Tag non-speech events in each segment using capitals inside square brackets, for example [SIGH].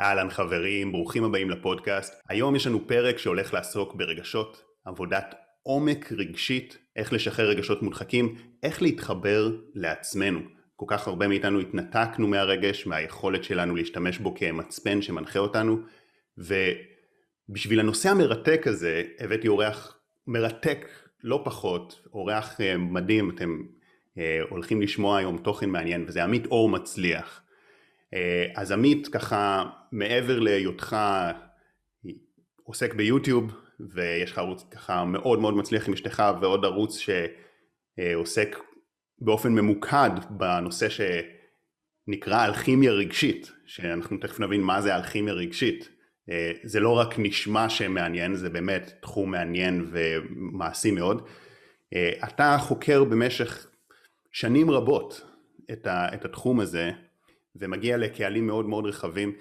אהלן חברים, ברוכים הבאים לפודקאסט. היום יש לנו פרק שהולך לעסוק ברגשות, עבודת עומק רגשית, איך לשחרר רגשות מודחקים, איך להתחבר לעצמנו. כל כך הרבה מאיתנו התנתקנו מהרגש, מהיכולת שלנו להשתמש בו כמצפן שמנחה אותנו, ובשביל הנושא המרתק הזה הבאתי אורח מרתק לא פחות, אורח אה, מדהים, אתם אה, הולכים לשמוע היום תוכן מעניין, וזה עמית אור מצליח. אה, אז עמית ככה מעבר להיותך עוסק ביוטיוב ויש לך ערוץ ככה מאוד מאוד מצליח עם אשתך ועוד ערוץ שעוסק באופן ממוקד בנושא שנקרא אלכימיה רגשית שאנחנו תכף נבין מה זה אלכימיה רגשית. אה, זה לא רק נשמע שמעניין זה באמת תחום מעניין ומעשי מאוד. אה, אתה חוקר במשך שנים רבות את התחום הזה ומגיע לקהלים מאוד מאוד רחבים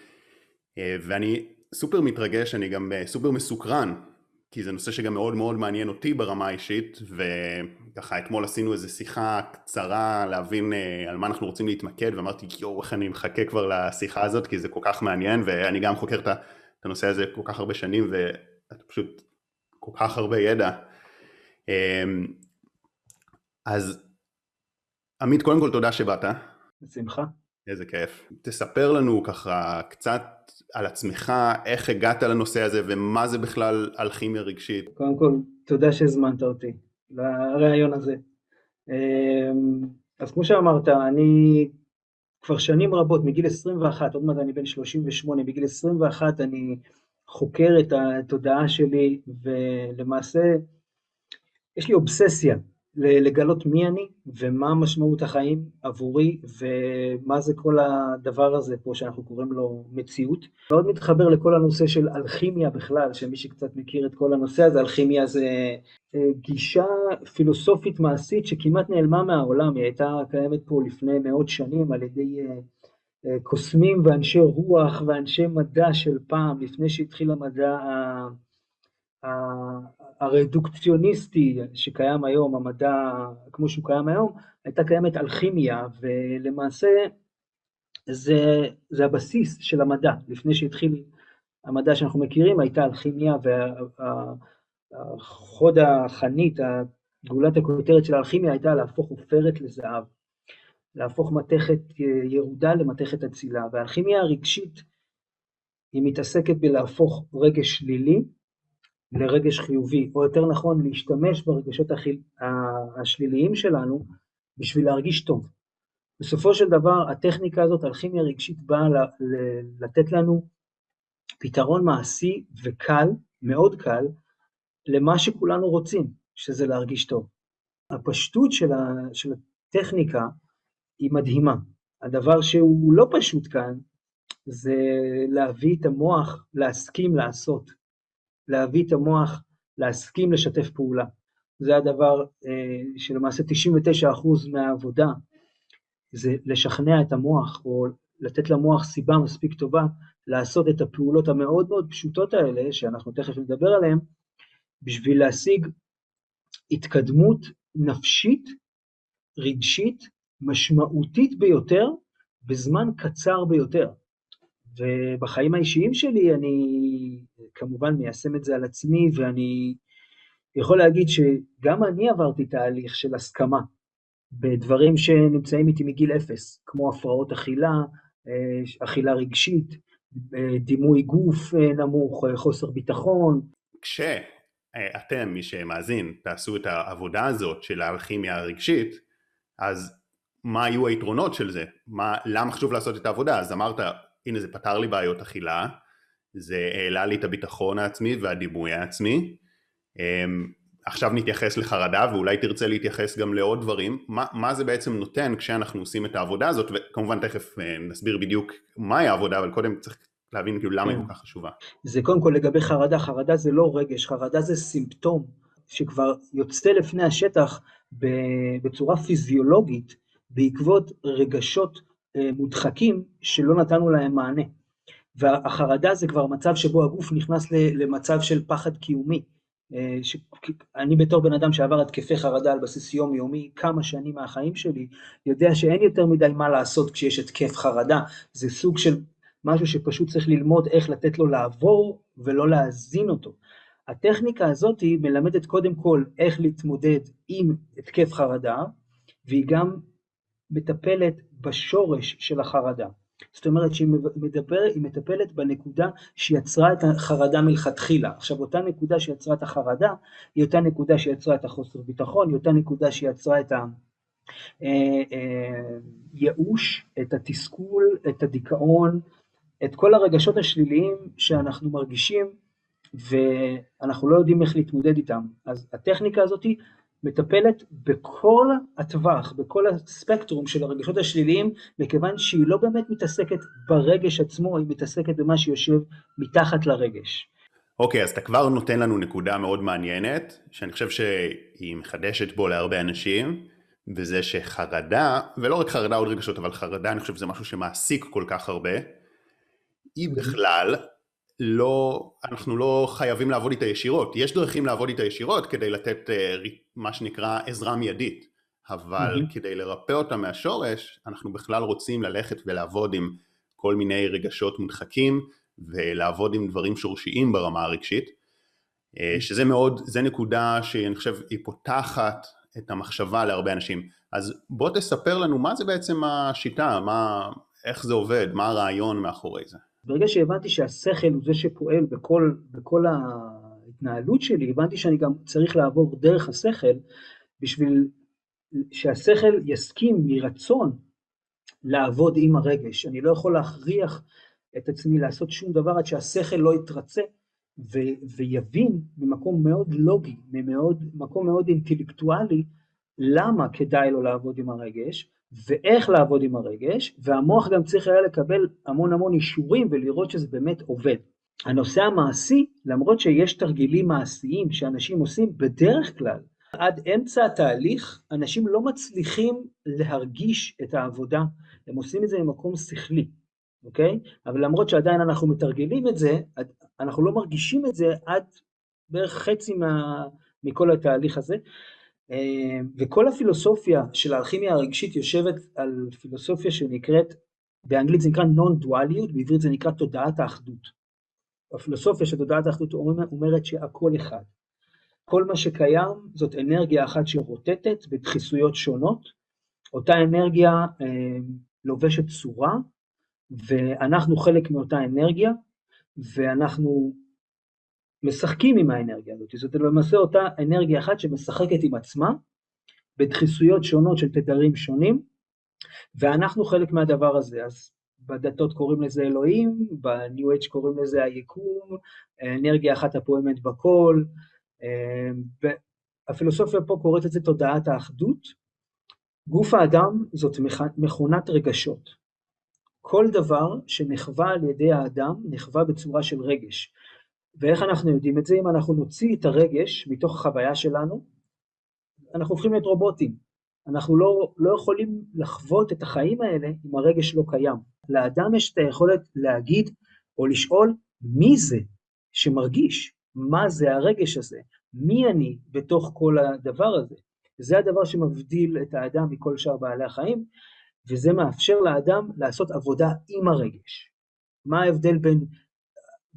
אה, ואני סופר מתרגש, אני גם אה, סופר מסוקרן כי זה נושא שגם מאוד מאוד מעניין אותי ברמה האישית וככה אתמול עשינו איזו שיחה קצרה להבין אה, על מה אנחנו רוצים להתמקד ואמרתי יואו איך אני מחכה כבר לשיחה הזאת כי זה כל כך מעניין ואני גם חוקר את הנושא הזה כל כך הרבה שנים ואתה פשוט כל כך הרבה ידע אז עמית קודם כל תודה שבאת. בשמחה. איזה כיף. תספר לנו ככה קצת על עצמך, איך הגעת לנושא הזה ומה זה בכלל אלכימיה רגשית. קודם כל, תודה שהזמנת אותי לראיון הזה. אמ, אז כמו שאמרת, אני כבר שנים רבות, מגיל 21, עוד מעט אני בן 38, בגיל 21 אני חוקר את התודעה שלי, ולמעשה יש לי אובססיה לגלות מי אני ומה משמעות החיים עבורי ומה זה כל הדבר הזה פה שאנחנו קוראים לו מציאות. מאוד מתחבר לכל הנושא של אלכימיה בכלל, שמי שקצת מכיר את כל הנושא הזה, אלכימיה זה אה, גישה פילוסופית מעשית שכמעט נעלמה מהעולם, היא הייתה קיימת פה לפני מאות שנים על ידי אה, אה, קוסמים ואנשי רוח ואנשי מדע של פעם, לפני שהתחיל המדע הרדוקציוניסטי שקיים היום, המדע כמו שהוא קיים היום, הייתה קיימת אלכימיה, ולמעשה זה, זה הבסיס של המדע. לפני שהתחיל המדע שאנחנו מכירים, הייתה אלכימיה, והחוד החנית, גולת הכותרת של האלכימיה הייתה להפוך עופרת לזהב, להפוך מתכת ירודה למתכת אצילה, והאלכימיה הרגשית היא מתעסקת בלהפוך רגש שלילי לרגש חיובי, או יותר נכון להשתמש ברגשות השליליים שלנו בשביל להרגיש טוב. בסופו של דבר הטכניקה הזאת, אלכימיה רגשית, באה לתת לנו פתרון מעשי וקל, מאוד קל, למה שכולנו רוצים, שזה להרגיש טוב. הפשטות של, ה, של הטכניקה היא מדהימה. הדבר שהוא לא פשוט כאן, זה להביא את המוח להסכים לעשות. להביא את המוח להסכים לשתף פעולה. זה הדבר אה, שלמעשה 99% מהעבודה זה לשכנע את המוח או לתת למוח סיבה מספיק טובה לעשות את הפעולות המאוד מאוד פשוטות האלה, שאנחנו תכף נדבר עליהן, בשביל להשיג התקדמות נפשית, רגשית, משמעותית ביותר, בזמן קצר ביותר. ובחיים האישיים שלי אני כמובן מיישם את זה על עצמי, ואני יכול להגיד שגם אני עברתי תהליך של הסכמה בדברים שנמצאים איתי מגיל אפס, כמו הפרעות אכילה, אה, אכילה רגשית, אה, דימוי גוף אה, נמוך, חוסר ביטחון. כשאתם, מי שמאזין, תעשו את העבודה הזאת של האלכימיה הרגשית, אז מה היו היתרונות של זה? מה, למה חשוב לעשות את העבודה? אז אמרת, הנה זה פתר לי בעיות אכילה, זה העלה לי את הביטחון העצמי והדימוי העצמי. אמ, עכשיו נתייחס לחרדה ואולי תרצה להתייחס גם לעוד דברים, מה, מה זה בעצם נותן כשאנחנו עושים את העבודה הזאת וכמובן תכף אה, נסביר בדיוק מהי העבודה אבל קודם צריך להבין כאילו למה היא. כל כך חשובה. זה קודם כל לגבי חרדה, חרדה זה לא רגש, חרדה זה סימפטום שכבר יוצא לפני השטח בצורה פיזיולוגית בעקבות רגשות מודחקים שלא נתנו להם מענה. והחרדה זה כבר מצב שבו הגוף נכנס למצב של פחד קיומי. אה, אני בתור בן אדם שעבר התקפי חרדה על בסיס יומיומי כמה שנים מהחיים שלי, יודע שאין יותר מדי מה לעשות כשיש התקף חרדה, זה סוג של משהו שפשוט צריך ללמוד איך לתת לו לעבור ולא להזין אותו. הטכניקה הזאת מלמדת קודם כל איך להתמודד עם התקף חרדה, והיא גם מטפלת בשורש של החרדה. זאת אומרת שהיא מדבר, מטפלת בנקודה שיצרה את החרדה מלכתחילה. עכשיו אותה נקודה שיצרה את החרדה, היא אותה נקודה שיצרה את החוסר ביטחון, היא אותה נקודה שיצרה את הייאוש, אה, אה, את התסכול, את הדיכאון, את כל הרגשות השליליים שאנחנו מרגישים ואנחנו לא יודעים איך להתמודד איתם. אז הטכניקה הזאת מטפלת בכל הטווח, בכל הספקטרום של הרגשות השליליים, מכיוון שהיא לא באמת מתעסקת ברגש עצמו, היא מתעסקת במה שיושב מתחת לרגש. אוקיי, okay, אז אתה כבר נותן לנו נקודה מאוד מעניינת, שאני חושב שהיא מחדשת בו להרבה אנשים, וזה שחרדה, ולא רק חרדה עוד רגשות, אבל חרדה אני חושב שזה משהו שמעסיק כל כך הרבה, היא בכלל לא, אנחנו לא חייבים לעבוד איתה ישירות, יש דרכים לעבוד איתה ישירות כדי לתת אה, מה שנקרא עזרה מיידית, אבל mm-hmm. כדי לרפא אותה מהשורש, אנחנו בכלל רוצים ללכת ולעבוד עם כל מיני רגשות מודחקים ולעבוד עם דברים שורשיים ברמה הרגשית, mm-hmm. שזה מאוד, זה נקודה שאני חושב היא פותחת את המחשבה להרבה אנשים. אז בוא תספר לנו מה זה בעצם השיטה, מה, איך זה עובד, מה הרעיון מאחורי זה. ברגע שהבנתי שהשכל הוא זה שפועל בכל, בכל ההתנהלות שלי, הבנתי שאני גם צריך לעבור דרך השכל בשביל שהשכל יסכים מרצון לעבוד עם הרגש. אני לא יכול להכריח את עצמי לעשות שום דבר עד שהשכל לא יתרצה ו- ויבין ממקום מאוד לוגי, ממקום מאוד אינטלקטואלי, למה כדאי לו לעבוד עם הרגש, ואיך לעבוד עם הרגש, והמוח גם צריך היה לקבל המון המון אישורים ולראות שזה באמת עובד. הנושא המעשי, למרות שיש תרגילים מעשיים שאנשים עושים, בדרך כלל, עד אמצע התהליך, אנשים לא מצליחים להרגיש את העבודה, הם עושים את זה ממקום שכלי, אוקיי? אבל למרות שעדיין אנחנו מתרגלים את זה, אנחנו לא מרגישים את זה עד בערך חצי מה, מכל התהליך הזה, וכל הפילוסופיה של האלכימיה הרגשית יושבת על פילוסופיה שנקראת, באנגלית זה נקרא נון-דואליות, בעברית זה נקרא תודעת האחדות. הפילוסופיה של תודעת האחדות אומרת שהכל אחד. כל מה שקיים זאת אנרגיה אחת שרוטטת בדחיסויות שונות, אותה אנרגיה אה, לובשת צורה, ואנחנו חלק מאותה אנרגיה, ואנחנו משחקים עם האנרגיה הזאת, זאת למעשה אותה אנרגיה אחת שמשחקת עם עצמה בדחיסויות שונות של תדרים שונים, ואנחנו חלק מהדבר הזה, אז בדתות קוראים לזה אלוהים, בניו אייג' קוראים לזה היקום, אנרגיה אחת הפועמת בכל, והפילוסופיה פה קוראת לזה תודעת האחדות. גוף האדם זאת מכונת רגשות. כל דבר שנחווה על ידי האדם נחווה בצורה של רגש. ואיך אנחנו יודעים את זה? אם אנחנו נוציא את הרגש מתוך החוויה שלנו, אנחנו הופכים להיות רובוטים. אנחנו לא, לא יכולים לחוות את החיים האלה אם הרגש לא קיים. לאדם יש את היכולת להגיד או לשאול מי זה שמרגיש, מה זה הרגש הזה, מי אני בתוך כל הדבר הזה. זה הדבר שמבדיל את האדם מכל שאר בעלי החיים, וזה מאפשר לאדם לעשות עבודה עם הרגש. מה ההבדל בין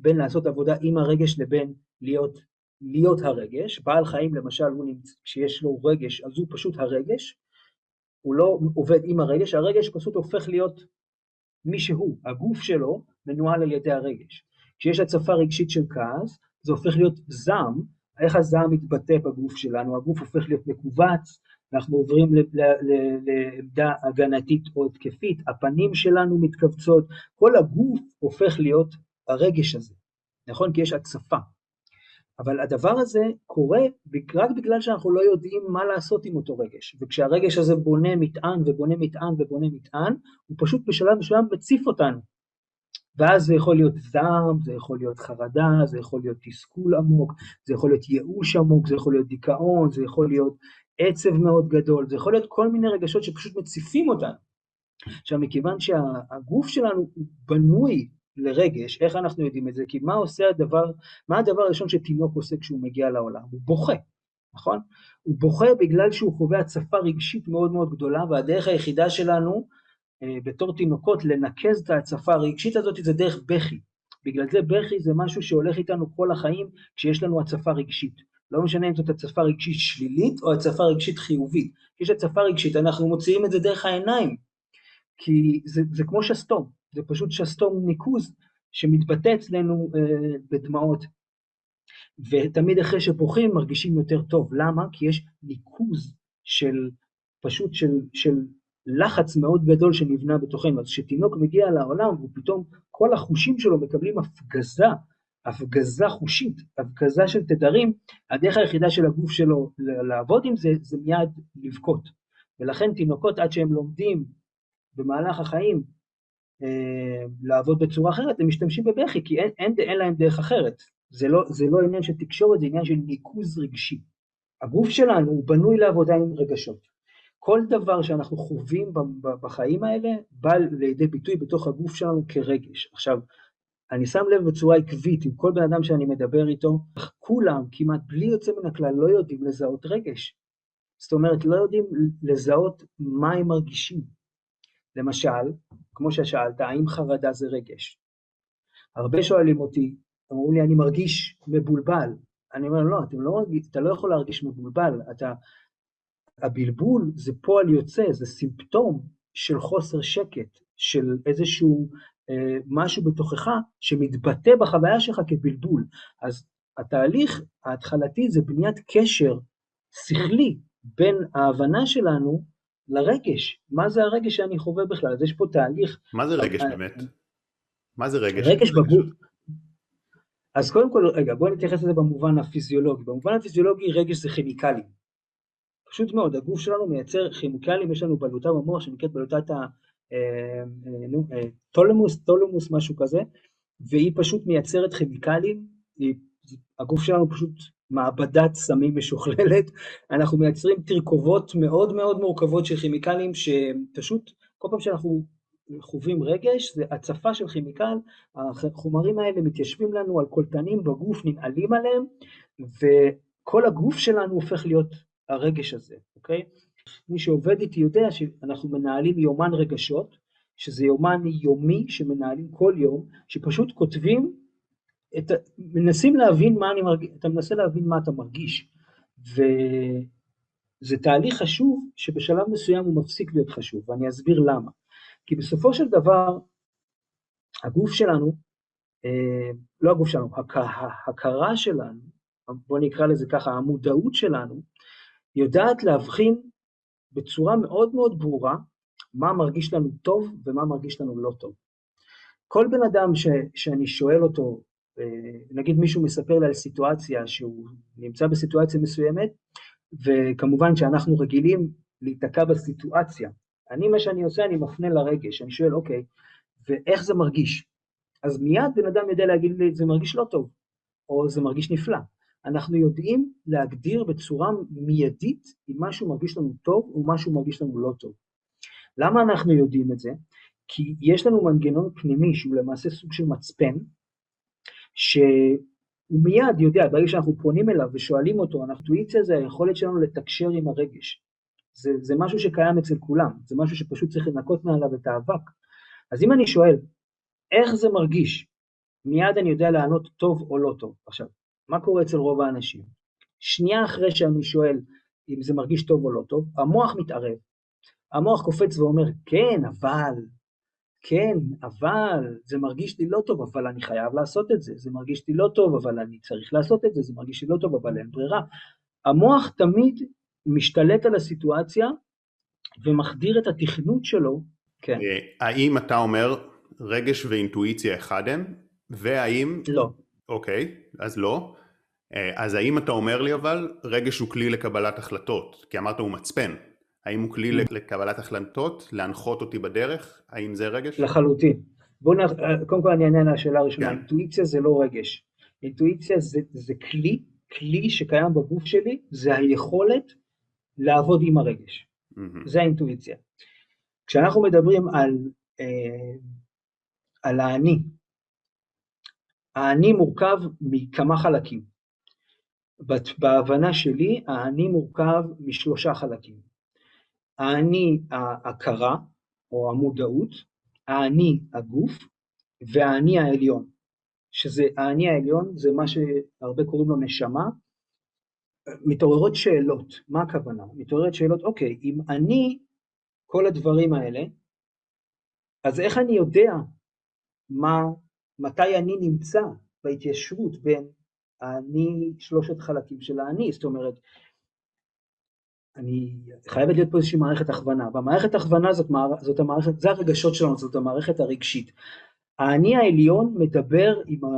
בין לעשות עבודה עם הרגש לבין להיות, להיות הרגש. בעל חיים למשל, הוא נמצא, כשיש לו רגש, אז הוא פשוט הרגש, הוא לא עובד עם הרגש, הרגש פשוט הופך להיות מי שהוא, הגוף שלו מנוהל על ידי הרגש. כשיש הצפה רגשית של כעס, זה הופך להיות זעם, איך הזעם מתבטא בגוף שלנו, הגוף הופך להיות מכווץ, אנחנו עוברים לעמדה הגנתית או התקפית, הפנים שלנו מתכווצות, כל הגוף הופך להיות הרגש הזה, נכון? כי יש הצפה. אבל הדבר הזה קורה רק בגלל שאנחנו לא יודעים מה לעשות עם אותו רגש. וכשהרגש הזה בונה מטען ובונה מטען ובונה מטען, הוא פשוט בשלב מסוים מציף אותנו. ואז זה יכול להיות זעם, זה יכול להיות חרדה, זה יכול להיות תסכול עמוק, זה יכול להיות ייאוש עמוק, זה יכול להיות דיכאון, זה יכול להיות עצב מאוד גדול, זה יכול להיות כל מיני רגשות שפשוט מציפים אותנו. עכשיו, מכיוון שהגוף שלנו הוא בנוי לרגש, איך אנחנו יודעים את זה? כי מה עושה הדבר, מה הדבר הראשון שתינוק עושה כשהוא מגיע לעולם? הוא בוכה, נכון? הוא בוכה בגלל שהוא חווה הצפה רגשית מאוד מאוד גדולה, והדרך היחידה שלנו אה, בתור תינוקות לנקז את ההצפה הרגשית הזאת זה דרך בכי. בגלל זה בכי זה משהו שהולך איתנו כל החיים כשיש לנו הצפה רגשית. לא משנה אם זאת הצפה רגשית שלילית או הצפה רגשית חיובית. כשיש הצפה רגשית אנחנו מוציאים את זה דרך העיניים, כי זה, זה כמו שסתום, זה פשוט שסתום ניקוז שמתבטא אצלנו אה, בדמעות. ותמיד אחרי שבוכים מרגישים יותר טוב. למה? כי יש ניקוז של, פשוט של, של לחץ מאוד גדול שנבנה בתוכנו. אז כשתינוק מגיע לעולם ופתאום כל החושים שלו מקבלים הפגזה, הפגזה חושית, הפגזה של תדרים, הדרך היחידה של הגוף שלו לעבוד עם זה, זה מיד לבכות. ולכן תינוקות עד שהם לומדים במהלך החיים לעבוד בצורה אחרת, הם משתמשים בבכי, כי אין, אין, אין להם דרך אחרת. זה לא, זה לא עניין של תקשורת, זה עניין של ניקוז רגשי. הגוף שלנו הוא בנוי לעבודה עם רגשות. כל דבר שאנחנו חווים בחיים האלה בא לידי ביטוי בתוך הגוף שלנו כרגש. עכשיו, אני שם לב בצורה עקבית עם כל בן אדם שאני מדבר איתו, כולם כמעט בלי יוצא מן הכלל לא יודעים לזהות רגש. זאת אומרת, לא יודעים לזהות מה הם מרגישים. למשל, כמו ששאלת, האם חרדה זה רגש? הרבה שואלים אותי, אמרו לי, אני מרגיש מבולבל. אני אומר, לא, אתה לא, אתה לא יכול להרגיש מבולבל, אתה, הבלבול זה פועל יוצא, זה סימפטום של חוסר שקט, של איזשהו אה, משהו בתוכך שמתבטא בחוויה שלך כבלבול. אז התהליך ההתחלתי זה בניית קשר שכלי בין ההבנה שלנו לרגש. מה זה הרגש שאני חווה בכלל? אז יש פה תהליך... מה זה רגש אה, באמת? מה זה רגש? רגש בגוף... אז קודם כל, רגע, בואו נתייחס לזה במובן הפיזיולוגי. במובן הפיזיולוגי רגש זה כימיקלים. פשוט מאוד, הגוף שלנו מייצר כימיקלים, יש לנו בלוטה במוח שנקראת בלוטת הטולמוס, אה, טולמוס, משהו כזה, והיא פשוט מייצרת כימיקלים, היא, הגוף שלנו פשוט מעבדת סמים משוכללת, [LAUGHS] אנחנו מייצרים תרכובות מאוד מאוד מורכבות של כימיקלים שפשוט כל פעם שאנחנו חווים רגש, זה הצפה של כימיקל, החומרים האלה מתיישבים לנו על קולטנים בגוף, ננעלים עליהם, וכל הגוף שלנו הופך להיות הרגש הזה, אוקיי? מי שעובד איתי יודע שאנחנו מנהלים יומן רגשות, שזה יומן יומי שמנהלים כל יום, שפשוט כותבים, את, מנסים להבין מה אני מרגיש, אתה מנסה להבין מה אתה מרגיש, וזה תהליך חשוב שבשלב מסוים הוא מפסיק להיות חשוב, ואני אסביר למה. כי בסופו של דבר, הגוף שלנו, אה, לא הגוף שלנו, ההכרה שלנו, בואו נקרא לזה ככה, המודעות שלנו, יודעת להבחין בצורה מאוד מאוד ברורה מה מרגיש לנו טוב ומה מרגיש לנו לא טוב. כל בן אדם ש, שאני שואל אותו, נגיד מישהו מספר לי על סיטואציה שהוא נמצא בסיטואציה מסוימת, וכמובן שאנחנו רגילים להיתקע בסיטואציה. אני, מה שאני עושה, אני מפנה לרגש, אני שואל, אוקיי, ואיך זה מרגיש? אז מיד בן אדם יודע להגיד לי, זה מרגיש לא טוב, או זה מרגיש נפלא. אנחנו יודעים להגדיר בצורה מיידית אם משהו מרגיש לנו טוב או משהו מרגיש לנו לא טוב. למה אנחנו יודעים את זה? כי יש לנו מנגנון פנימי שהוא למעשה סוג של מצפן, שהוא מיד יודע, ברגע שאנחנו פונים אליו ושואלים אותו, האינטואיציה זה היכולת שלנו לתקשר עם הרגש. זה, זה משהו שקיים אצל כולם, זה משהו שפשוט צריך לנקות מעליו את האבק. אז אם אני שואל, איך זה מרגיש? מיד אני יודע לענות טוב או לא טוב. עכשיו, מה קורה אצל רוב האנשים? שנייה אחרי שאני שואל אם זה מרגיש טוב או לא טוב, המוח מתערב. המוח קופץ ואומר, כן, אבל, כן, אבל, זה מרגיש לי לא טוב, אבל אני חייב לעשות את זה, זה מרגיש לי לא טוב, אבל אני צריך לעשות את זה, זה מרגיש לי לא טוב, אבל אין ברירה. המוח תמיד משתלט על הסיטואציה ומחדיר את התכנות שלו, כן. אה, האם אתה אומר רגש ואינטואיציה אחד הם, והאם... לא. אוקיי, אז לא. אה, אז האם אתה אומר לי אבל, רגש הוא כלי לקבלת החלטות? כי אמרת הוא מצפן. האם הוא כלי mm. לקבלת החלטות, להנחות אותי בדרך? האם זה רגש? לחלוטין. בואו נ... אה, קודם כל אני אענה על השאלה הראשונה. כן. אינטואיציה זה לא רגש. אינטואיציה זה, זה כלי, כלי שקיים בגוף שלי, זה היכולת לעבוד עם הרגש. Mm-hmm. זה האינטואיציה. כשאנחנו מדברים על, אה, על האני, האני מורכב מכמה חלקים. בהבנה שלי, האני מורכב משלושה חלקים. האני ההכרה, או המודעות, האני הגוף והאני העליון, שזה האני העליון זה מה שהרבה קוראים לו נשמה, מתעוררות שאלות, מה הכוונה? מתעוררת שאלות, אוקיי, אם אני כל הדברים האלה, אז איך אני יודע מה, מתי אני נמצא בהתיישרות בין האני, שלושת חלקים של האני, זאת אומרת, אני חייבת להיות פה איזושהי מערכת הכוונה, והמערכת הכוונה זאת, זאת המערכת, זה הרגשות שלנו, זאת המערכת הרגשית. האני העליון מדבר עם ה...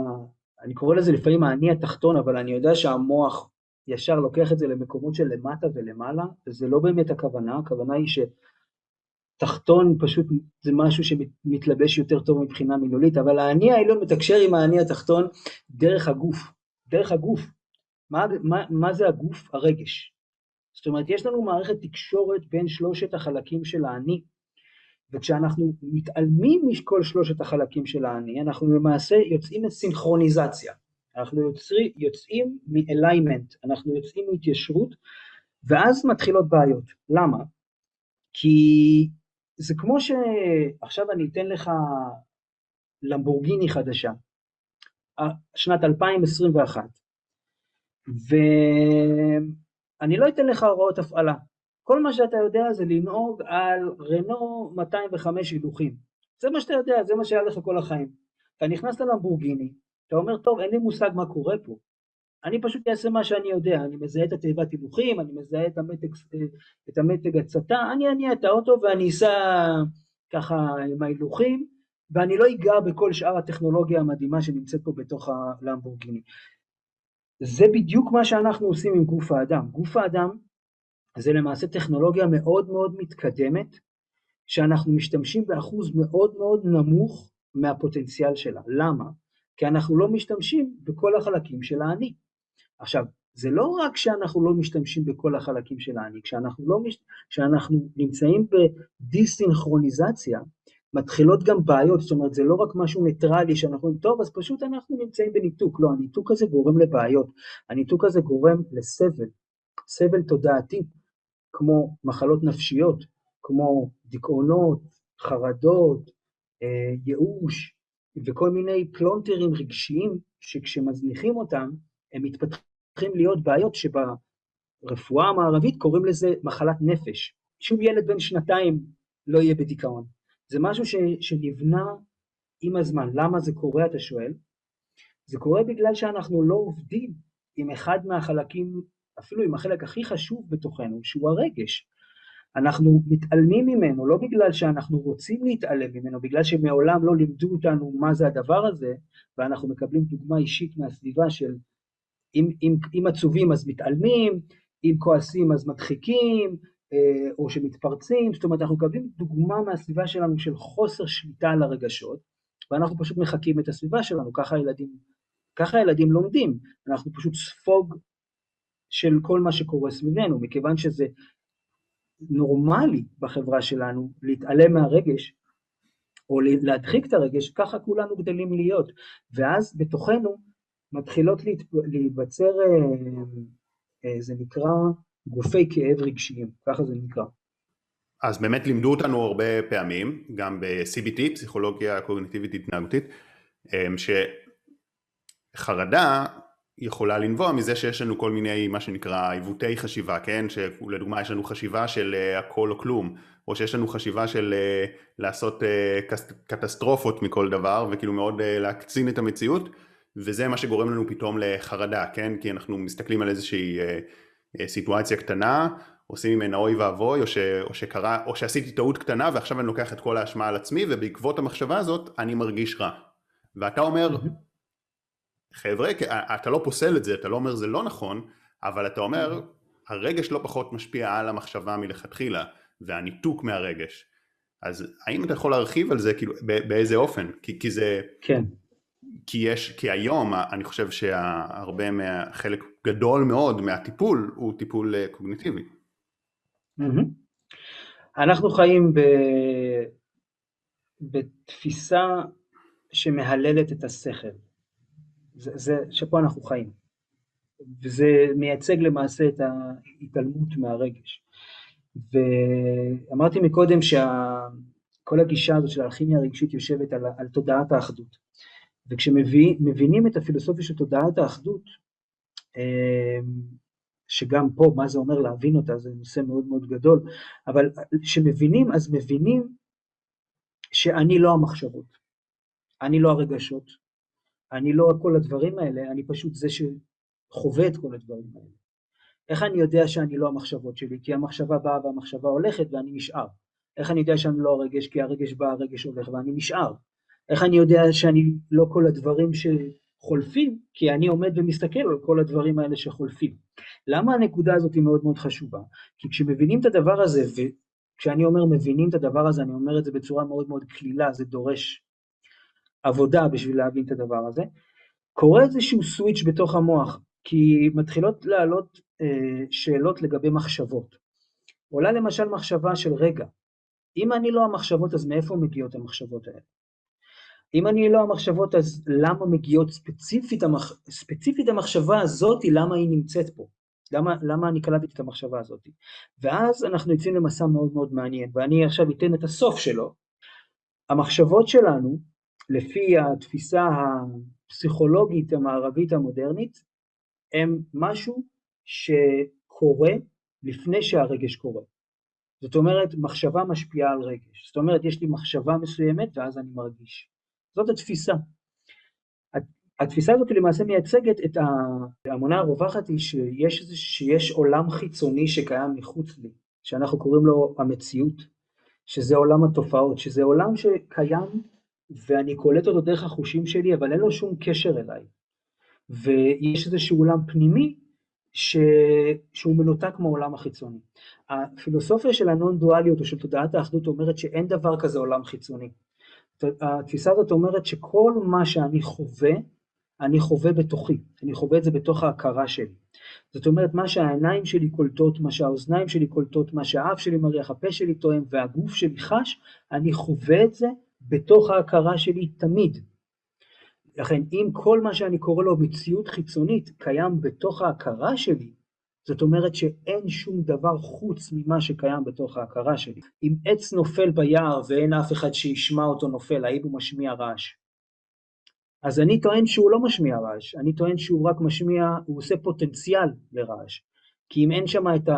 אני קורא לזה לפעמים האני התחתון, אבל אני יודע שהמוח ישר לוקח את זה למקומות של למטה ולמעלה, וזה לא באמת הכוונה, הכוונה היא שתחתון פשוט זה משהו שמתלבש יותר טוב מבחינה מילולית, אבל האני העליון מתקשר עם האני התחתון דרך הגוף, דרך הגוף. מה, מה, מה זה הגוף? הרגש. זאת אומרת, יש לנו מערכת תקשורת בין שלושת החלקים של האני, וכשאנחנו מתעלמים מכל שלושת החלקים של האני, אנחנו למעשה יוצאים מסינכרוניזציה. אנחנו יוצרים, יוצאים מ-alignment, אנחנו יוצאים מהתיישרות, ואז מתחילות בעיות. למה? כי זה כמו שעכשיו אני אתן לך למבורגיני חדשה, שנת 2021, ואני לא אתן לך הוראות הפעלה. כל מה שאתה יודע זה לנהוג על רנו 205 הילוכים. זה מה שאתה יודע, זה מה שהיה לך כל החיים. אתה נכנס ללמבורגיני, אתה אומר, טוב, אין לי מושג מה קורה פה. אני פשוט אעשה מה שאני יודע, אני מזהה את התיבת הילוכים, אני מזהה את המתג, את המתג הצתה, אני אניע את האוטו ואני אסע ככה עם ההילוכים, ואני לא אגע בכל שאר הטכנולוגיה המדהימה שנמצאת פה בתוך הלמבורגיני. זה בדיוק מה שאנחנו עושים עם גוף האדם. גוף האדם זה למעשה טכנולוגיה מאוד מאוד מתקדמת, שאנחנו משתמשים באחוז מאוד מאוד נמוך מהפוטנציאל שלה. למה? כי אנחנו לא משתמשים בכל החלקים של האני. עכשיו, זה לא רק שאנחנו לא משתמשים בכל החלקים של האני, כשאנחנו, לא מש... כשאנחנו נמצאים בדיסינכרוניזציה, מתחילות גם בעיות, זאת אומרת זה לא רק משהו ניטרלי שאנחנו אומרים, טוב אז פשוט אנחנו נמצאים בניתוק, לא, הניתוק הזה גורם לבעיות, הניתוק הזה גורם לסבל, סבל תודעתי, כמו מחלות נפשיות, כמו דיכאונות, חרדות, אה, ייאוש, וכל מיני פלונטרים רגשיים שכשמזניחים אותם, הם מתפתחים להיות בעיות שברפואה המערבית קוראים לזה מחלת נפש. שום ילד בן שנתיים לא יהיה בדיכאון. זה משהו ש, שנבנה עם הזמן. למה זה קורה, אתה שואל? זה קורה בגלל שאנחנו לא עובדים עם אחד מהחלקים, אפילו עם החלק הכי חשוב בתוכנו, שהוא הרגש. אנחנו מתעלמים ממנו, לא בגלל שאנחנו רוצים להתעלם ממנו, בגלל שמעולם לא לימדו אותנו מה זה הדבר הזה, ואנחנו מקבלים דוגמה אישית מהסביבה של אם, אם, אם עצובים אז מתעלמים, אם כועסים אז מדחיקים, או שמתפרצים, זאת אומרת אנחנו מקבלים דוגמה מהסביבה שלנו של חוסר שליטה על הרגשות, ואנחנו פשוט מחקים את הסביבה שלנו, ככה הילדים, ככה הילדים לומדים, אנחנו פשוט ספוג של כל מה שקורה סביבנו, מכיוון שזה נורמלי בחברה שלנו להתעלם מהרגש או להדחיק את הרגש, ככה כולנו גדלים להיות, ואז בתוכנו מתחילות להיווצר, אה, אה, זה נקרא גופי כאב רגשיים, ככה זה נקרא. אז באמת לימדו אותנו הרבה פעמים, גם ב-CBT, פסיכולוגיה קוגניטיבית התנהגותית, אה, שחרדה יכולה לנבוע מזה שיש לנו כל מיני מה שנקרא עיוותי חשיבה, כן? שלדוגמה יש לנו חשיבה של אה, הכל או כלום, או שיש לנו חשיבה של אה, לעשות אה, קטסטרופות מכל דבר וכאילו מאוד להקצין את המציאות וזה מה שגורם לנו פתאום לחרדה, כן? כי אנחנו מסתכלים על איזושהי סיטואציה קטנה, עושים ממנה אוי ואבוי, או, ש, או, שקרה, או שעשיתי טעות קטנה ועכשיו אני לוקח את כל האשמה על עצמי ובעקבות המחשבה הזאת אני מרגיש רע. ואתה אומר, חבר'ה, אתה לא פוסל את זה, אתה לא אומר זה לא נכון, אבל אתה אומר, הרגש לא פחות משפיע על המחשבה מלכתחילה, והניתוק מהרגש. אז האם אתה יכול להרחיב על זה, כאילו, באיזה אופן? כי, כי זה... כן. כי יש, כי היום אני חושב שהרבה, מה, חלק גדול מאוד מהטיפול הוא טיפול אה, קוגניטיבי. אנחנו חיים ב... בתפיסה שמהללת את השכל. זה, זה שפה אנחנו חיים. וזה מייצג למעשה את ההתעלמות מהרגש. ואמרתי מקודם שכל כל הגישה הזאת של האלכימיה הרגשית יושבת על, על תודעת האחדות. וכשמבינים את הפילוסופיה של תודעת האחדות, אמ, שגם פה מה זה אומר להבין אותה זה נושא מאוד מאוד גדול, אבל כשמבינים אז מבינים שאני לא המחשבות, אני לא הרגשות, אני לא כל הדברים האלה, אני פשוט זה שחווה את כל הדברים האלה. איך אני יודע שאני לא המחשבות שלי? כי המחשבה באה והמחשבה הולכת ואני נשאר. איך אני יודע שאני לא הרגש? כי הרגש בא, הרגש הולך ואני נשאר. איך אני יודע שאני לא כל הדברים שחולפים? כי אני עומד ומסתכל על כל הדברים האלה שחולפים. למה הנקודה הזאת היא מאוד מאוד חשובה? כי כשמבינים את הדבר הזה, וכשאני אומר מבינים את הדבר הזה, אני אומר את זה בצורה מאוד מאוד קלילה, זה דורש עבודה בשביל להבין את הדבר הזה, קורה איזשהו סוויץ' בתוך המוח, כי מתחילות לעלות אה, שאלות לגבי מחשבות. עולה למשל מחשבה של רגע, אם אני לא המחשבות אז מאיפה מגיעות המחשבות האלה? אם אני לא המחשבות אז למה מגיעות ספציפית, המח... ספציפית המחשבה הזאת, למה היא נמצאת פה? למה, למה אני קלטתי את המחשבה הזאת? ואז אנחנו יוצאים למסע מאוד מאוד מעניין, ואני עכשיו אתן את הסוף שלו. המחשבות שלנו, לפי התפיסה הפסיכולוגית המערבית המודרנית, הם משהו שקורה לפני שהרגש קורה. זאת אומרת, מחשבה משפיעה על רגש. זאת אומרת, יש לי מחשבה מסוימת ואז אני מרגיש. זאת התפיסה. התפיסה הזאת למעשה מייצגת את האמונה הרווחת היא שיש, שיש עולם חיצוני שקיים מחוץ לי, שאנחנו קוראים לו המציאות, שזה עולם התופעות, שזה עולם שקיים ואני קולט אותו דרך החושים שלי, אבל אין לו שום קשר אליי. ויש איזשהו עולם פנימי ש... שהוא מנותק מהעולם החיצוני. הפילוסופיה של הנון דואליות או של תודעת האחדות אומרת שאין דבר כזה עולם חיצוני. התפיסה הזאת אומרת שכל מה שאני חווה, אני חווה בתוכי, אני חווה את זה בתוך ההכרה שלי. זאת אומרת, מה שהעיניים שלי קולטות, מה שהאוזניים שלי קולטות, מה שהאף שלי מריח, הפה שלי טועם והגוף שלי חש, אני חווה את זה בתוך ההכרה שלי תמיד. לכן אם כל מה שאני קורא לו מציאות חיצונית קיים בתוך ההכרה שלי, זאת אומרת שאין שום דבר חוץ ממה שקיים בתוך ההכרה שלי. אם עץ נופל ביער ואין אף אחד שישמע אותו נופל, האם הוא משמיע רעש? אז אני טוען שהוא לא משמיע רעש, אני טוען שהוא רק משמיע, הוא עושה פוטנציאל לרעש. כי אם אין שם את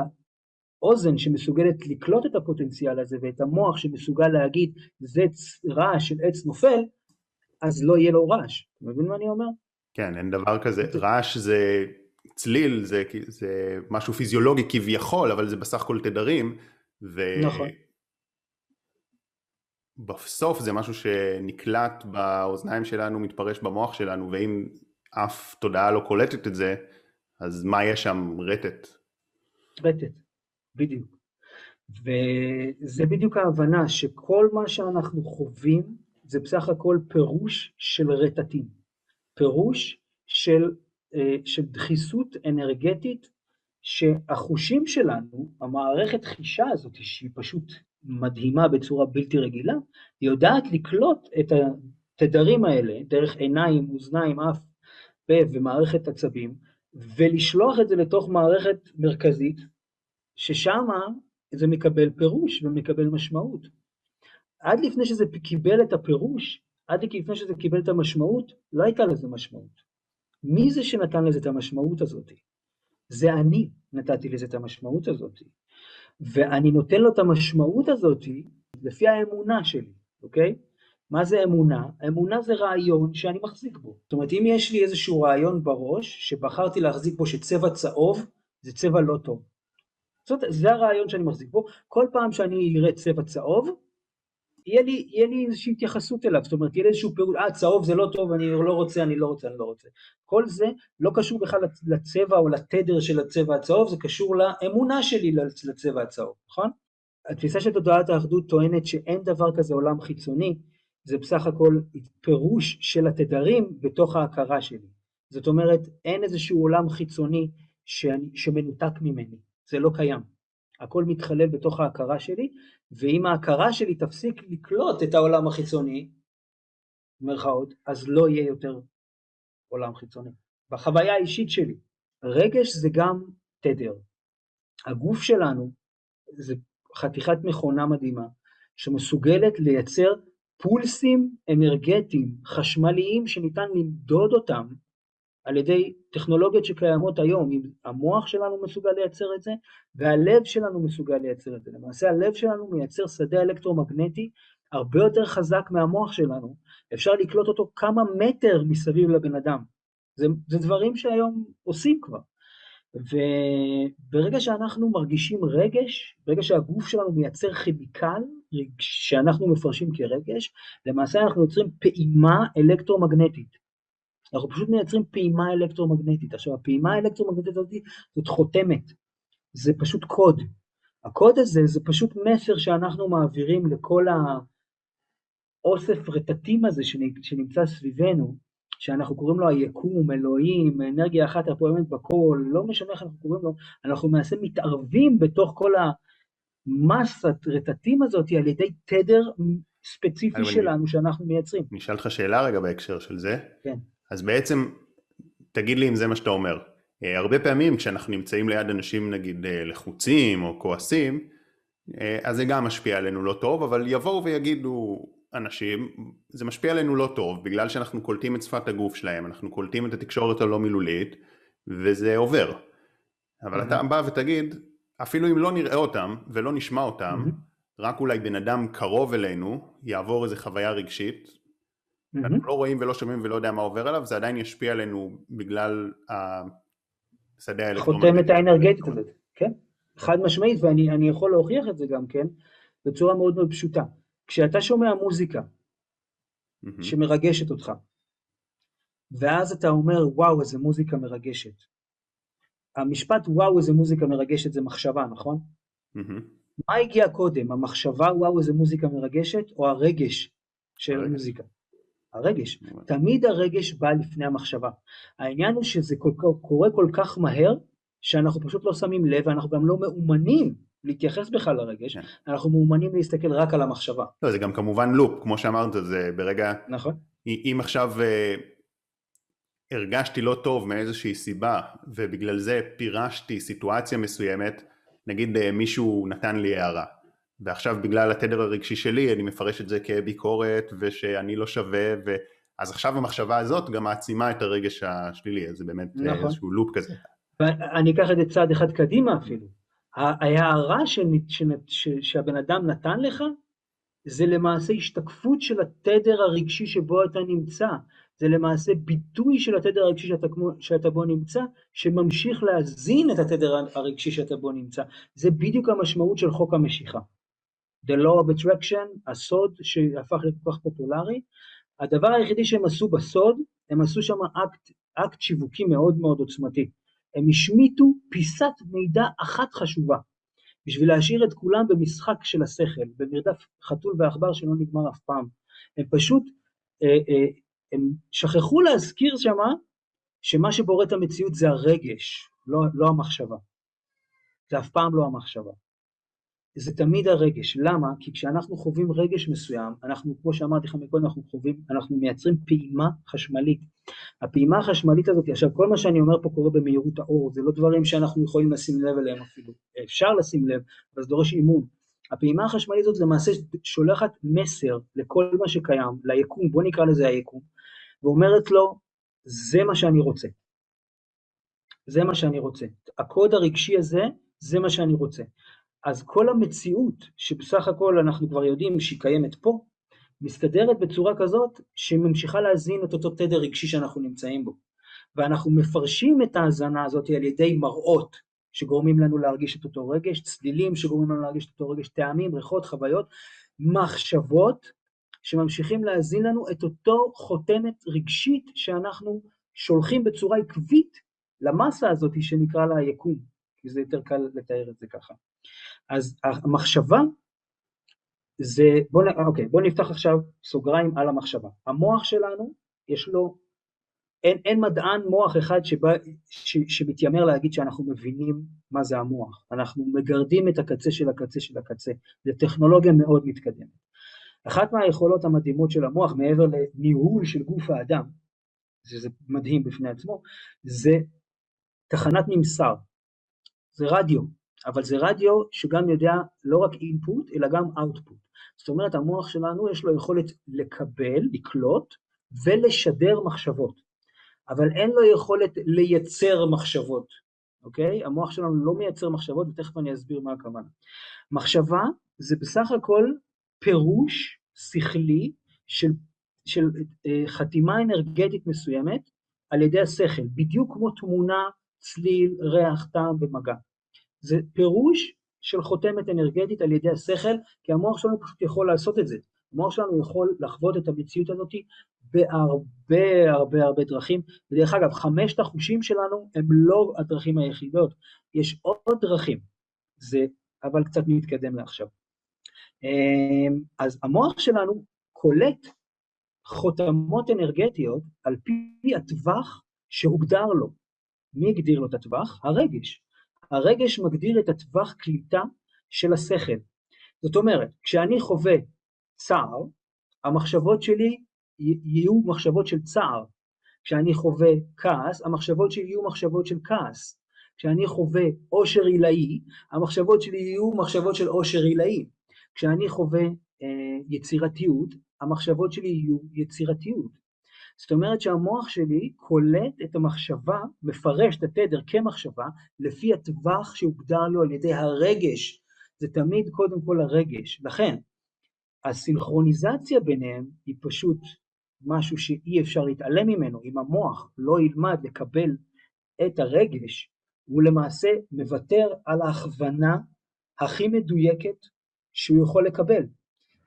האוזן שמסוגלת לקלוט את הפוטנציאל הזה ואת המוח שמסוגל להגיד זה רעש של עץ נופל, אז לא יהיה לו רעש. אתה מבין מה אני אומר? כן, אין דבר כזה. רעש זה צליל, זה, זה משהו פיזיולוגי כביכול, אבל זה בסך הכל תדרים. ו... נכון. בסוף זה משהו שנקלט באוזניים שלנו, מתפרש במוח שלנו, ואם אף תודעה לא קולטת את זה, אז מה יש שם? רטט. רטט, בדיוק. וזה בדיוק ההבנה שכל מה שאנחנו חווים זה בסך הכל פירוש של רטטים, פירוש של, של דחיסות אנרגטית שהחושים שלנו, המערכת חישה הזאת שהיא פשוט מדהימה בצורה בלתי רגילה, היא יודעת לקלוט את התדרים האלה דרך עיניים, אוזניים, אף, פה ומערכת עצבים, ולשלוח את זה לתוך מערכת מרכזית, ששמה זה מקבל פירוש ומקבל משמעות. עד לפני שזה קיבל את הפירוש, עד לפני שזה קיבל את המשמעות, לא הייתה לזה משמעות. מי זה שנתן לזה את המשמעות הזאת? זה אני נתתי לזה את המשמעות הזאת. ואני נותן לו את המשמעות הזאת לפי האמונה שלי, אוקיי? מה זה אמונה? אמונה זה רעיון שאני מחזיק בו. זאת אומרת, אם יש לי איזשהו רעיון בראש, שבחרתי להחזיק בו שצבע צהוב זה צבע לא טוב. זאת, זה הרעיון שאני מחזיק בו. כל פעם שאני אראה צבע צהוב, יהיה לי, יהיה לי איזושהי התייחסות אליו, זאת אומרת, יהיה לי איזשהו פירוט, אה, צהוב זה לא טוב, אני לא רוצה, אני לא רוצה, אני לא רוצה. כל זה לא קשור בכלל לצבע או לתדר של הצבע הצהוב, זה קשור לאמונה שלי לצבע הצהוב, נכון? התפיסה של תודעת האחדות טוענת שאין דבר כזה עולם חיצוני, זה בסך הכל פירוש של התדרים בתוך ההכרה שלי. זאת אומרת, אין איזשהו עולם חיצוני שאני, שמנותק ממני, זה לא קיים. הכל מתחולל בתוך ההכרה שלי, ואם ההכרה שלי תפסיק לקלוט את העולם החיצוני, במרכאות, אז לא יהיה יותר עולם חיצוני. בחוויה האישית שלי, רגש זה גם תדר. הגוף שלנו זה חתיכת מכונה מדהימה, שמסוגלת לייצר פולסים אנרגטיים חשמליים שניתן למדוד אותם על ידי טכנולוגיות שקיימות היום, אם המוח שלנו מסוגל לייצר את זה והלב שלנו מסוגל לייצר את זה. למעשה הלב שלנו מייצר שדה אלקטרומגנטי הרבה יותר חזק מהמוח שלנו, אפשר לקלוט אותו כמה מטר מסביב לבן אדם. זה, זה דברים שהיום עושים כבר. וברגע שאנחנו מרגישים רגש, ברגע שהגוף שלנו מייצר כימיקל שאנחנו מפרשים כרגש, למעשה אנחנו יוצרים פעימה אלקטרומגנטית. אנחנו פשוט מייצרים פעימה אלקטרומגנטית. עכשיו, הפעימה האלקטרומגנטית הזאת זאת חותמת, זה פשוט קוד. הקוד הזה זה פשוט מסר שאנחנו מעבירים לכל האוסף רטטים הזה שנמצא סביבנו, שאנחנו קוראים לו היקום, אלוהים, אנרגיה אחת הפועמת בכל, לא משנה איך אנחנו קוראים לו, אנחנו למעשה מתערבים בתוך כל המסת רטטים הזאת על ידי תדר ספציפי שלנו אני... שאנחנו מייצרים. אני אשאל אותך שאלה רגע בהקשר של זה. כן. אז בעצם, תגיד לי אם זה מה שאתה אומר. אה, הרבה פעמים כשאנחנו נמצאים ליד אנשים נגיד אה, לחוצים או כועסים, אה, אז זה גם משפיע עלינו לא טוב, אבל יבואו ויגידו אנשים, זה משפיע עלינו לא טוב, בגלל שאנחנו קולטים את שפת הגוף שלהם, אנחנו קולטים את התקשורת הלא מילולית, וזה עובר. אבל אתה בא ותגיד, אפילו אם לא נראה אותם ולא נשמע אותם, רק אולי בן אדם קרוב אלינו יעבור איזה חוויה רגשית, אנחנו לא רואים ולא שומעים ולא יודע מה עובר עליו, זה עדיין ישפיע עלינו בגלל השדה האלקטרומגנטי. חותמת האנרגטית הזאת, כן, חד משמעית, ואני יכול להוכיח את זה גם כן, בצורה מאוד מאוד פשוטה. כשאתה שומע מוזיקה. שמרגשת אותך, ואז אתה אומר, וואו, איזה מוזיקה מרגשת. המשפט וואו, איזה מוזיקה מרגשת זה מחשבה, נכון? מה הגיע קודם, המחשבה וואו, איזה מוזיקה מרגשת, או הרגש של הרגש. המוזיקה? הרגש. Mm-hmm. תמיד הרגש בא לפני המחשבה. העניין הוא שזה כל, קורה כל כך מהר, שאנחנו פשוט לא שמים לב, ואנחנו גם לא מאומנים להתייחס בכלל לרגש, כן. אנחנו מאומנים להסתכל רק על המחשבה. לא, זה גם כמובן לופ, כמו שאמרת, זה ברגע... נכון. אם עכשיו uh, הרגשתי לא טוב מאיזושהי סיבה, ובגלל זה פירשתי סיטואציה מסוימת, נגיד uh, מישהו נתן לי הערה, ועכשיו בגלל התדר הרגשי שלי אני מפרש את זה כביקורת, ושאני לא שווה, ו... אז עכשיו המחשבה הזאת גם מעצימה את הרגש השלילי, אז זה באמת אה, נכון. איזשהו לופ כזה. ואני אקח את זה צעד אחד קדימה אפילו. ההערה שהבן אדם נתן לך, זה למעשה השתקפות של התדר הרגשי שבו אתה נמצא, זה למעשה ביטוי של התדר הרגשי שאתה, שאתה בו נמצא, שממשיך להזין את התדר הרגשי שאתה בו נמצא. זה בדיוק המשמעות של חוק המשיכה. The law of attraction, הסוד שהפך לכל כך פופולרי. הדבר היחידי שהם עשו בסוד, הם עשו שם אקט, אקט שיווקי מאוד מאוד עוצמתי. הם השמיטו פיסת מידע אחת חשובה, בשביל להשאיר את כולם במשחק של השכל, במרדף חתול ועכבר שלא נגמר אף פעם. הם פשוט, אה, אה, הם שכחו להזכיר שמה, שמה שבורא את המציאות זה הרגש, לא, לא המחשבה. זה אף פעם לא המחשבה. זה תמיד הרגש. למה? כי כשאנחנו חווים רגש מסוים, אנחנו, כמו שאמרתי לך מקודם, אנחנו חווים, אנחנו מייצרים פעימה חשמלית. הפעימה החשמלית הזאת, עכשיו כל מה שאני אומר פה קורה במהירות האור, זה לא דברים שאנחנו יכולים לשים לב אליהם אפילו. אפשר לשים לב, אבל זה דורש אימון. הפעימה החשמלית הזאת למעשה שולחת מסר לכל מה שקיים, ליקום, בוא נקרא לזה היקום, ואומרת לו, זה מה שאני רוצה. זה מה שאני רוצה. הקוד הרגשי הזה, זה מה שאני רוצה. אז כל המציאות שבסך הכל אנחנו כבר יודעים שהיא קיימת פה, מסתדרת בצורה כזאת שממשיכה להזין את אותו תדר רגשי שאנחנו נמצאים בו. ואנחנו מפרשים את ההאזנה הזאת על ידי מראות שגורמים לנו להרגיש את אותו רגש, צלילים שגורמים לנו להרגיש את אותו רגש, טעמים, ריחות, חוויות, מחשבות שממשיכים להזין לנו את אותו חותמת רגשית שאנחנו שולחים בצורה עקבית למסה הזאת שנקרא לה היקום, כי זה יותר קל לתאר את זה ככה. אז המחשבה זה, בוא, אוקיי, בוא נפתח עכשיו סוגריים על המחשבה. המוח שלנו, יש לו, אין, אין מדען מוח אחד שבא, ש, שמתיימר להגיד שאנחנו מבינים מה זה המוח. אנחנו מגרדים את הקצה של הקצה של הקצה. זו טכנולוגיה מאוד מתקדמת. אחת מהיכולות המדהימות של המוח, מעבר לניהול של גוף האדם, שזה מדהים בפני עצמו, זה תחנת ממסר, זה רדיו. אבל זה רדיו שגם יודע לא רק אינפוט, אלא גם אאוטפוט. זאת אומרת, המוח שלנו יש לו יכולת לקבל, לקלוט ולשדר מחשבות, אבל אין לו יכולת לייצר מחשבות, אוקיי? המוח שלנו לא מייצר מחשבות, ותכף אני אסביר מה הכוונה. מחשבה זה בסך הכל פירוש שכלי של, של אה, חתימה אנרגטית מסוימת על ידי השכל, בדיוק כמו תמונה, צליל, ריח, טעם ומגע. זה פירוש של חותמת אנרגטית על ידי השכל, כי המוח שלנו פשוט יכול לעשות את זה. המוח שלנו יכול לחוות את המציאות הזאת בהרבה הרבה הרבה דרכים. ודרך אגב, חמשת החושים שלנו הם לא הדרכים היחידות, יש עוד דרכים, זה אבל קצת מתקדם לעכשיו. אמ, אז המוח שלנו קולט חותמות אנרגטיות על פי הטווח שהוגדר לו. מי הגדיר לו את הטווח? הרגש. הרגש מגדיר את הטווח קליטה של השכל. זאת אומרת, כשאני חווה צער, המחשבות שלי יהיו מחשבות של צער. כשאני חווה כעס, המחשבות שלי יהיו מחשבות של כעס. כשאני חווה עושר עילאי, המחשבות שלי יהיו מחשבות של עושר עילאי. כשאני חווה אה, יצירתיות, המחשבות שלי יהיו יצירתיות. זאת אומרת שהמוח שלי קולט את המחשבה, מפרש את התדר כמחשבה, לפי הטווח שהוגדר לו על ידי הרגש. זה תמיד קודם כל הרגש. לכן, הסינכרוניזציה ביניהם היא פשוט משהו שאי אפשר להתעלם ממנו. אם המוח לא ילמד לקבל את הרגש, הוא למעשה מוותר על ההכוונה הכי מדויקת שהוא יכול לקבל.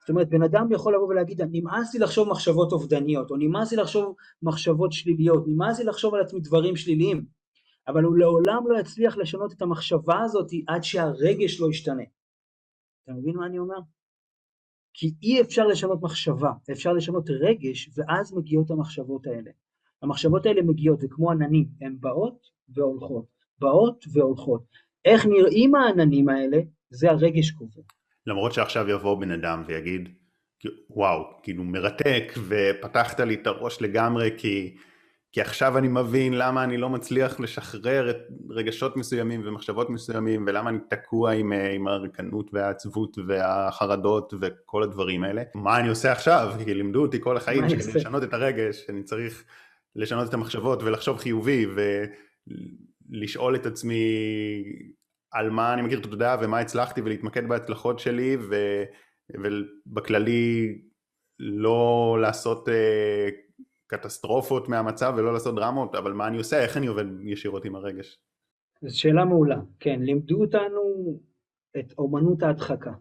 זאת אומרת, בן אדם יכול לבוא ולהגיד, נמאס לי לחשוב מחשבות אובדניות, או נמאס לי לחשוב מחשבות שליליות, נמאס לי לחשוב על עצמי דברים שליליים, אבל הוא לעולם לא יצליח לשנות את המחשבה הזאת עד שהרגש לא ישתנה. אתה מבין מה אני אומר? כי אי אפשר לשנות מחשבה, אפשר לשנות רגש, ואז מגיעות המחשבות האלה. המחשבות האלה מגיעות, זה כמו עננים, הן באות והולכות, באות והולכות. איך נראים העננים האלה, זה הרגש קובע. למרות שעכשיו יבוא בן אדם ויגיד, וואו, כאילו מרתק, ופתחת לי את הראש לגמרי, כי, כי עכשיו אני מבין למה אני לא מצליח לשחרר את רגשות מסוימים ומחשבות מסוימים, ולמה אני תקוע עם, עם הריקנות והעצבות והחרדות וכל הדברים האלה. מה אני עושה עכשיו? כי לימדו אותי כל החיים שכדי לשנות את הרגש, אני צריך לשנות את המחשבות ולחשוב חיובי, ולשאול את עצמי על מה אני מכיר את התודעה ומה הצלחתי ולהתמקד בהצלחות שלי ו, ובכללי לא לעשות אה, קטסטרופות מהמצב ולא לעשות דרמות, אבל מה אני עושה, איך אני עובד ישירות עם הרגש? זו שאלה מעולה, כן, לימדו אותנו את אומנות ההדחקה,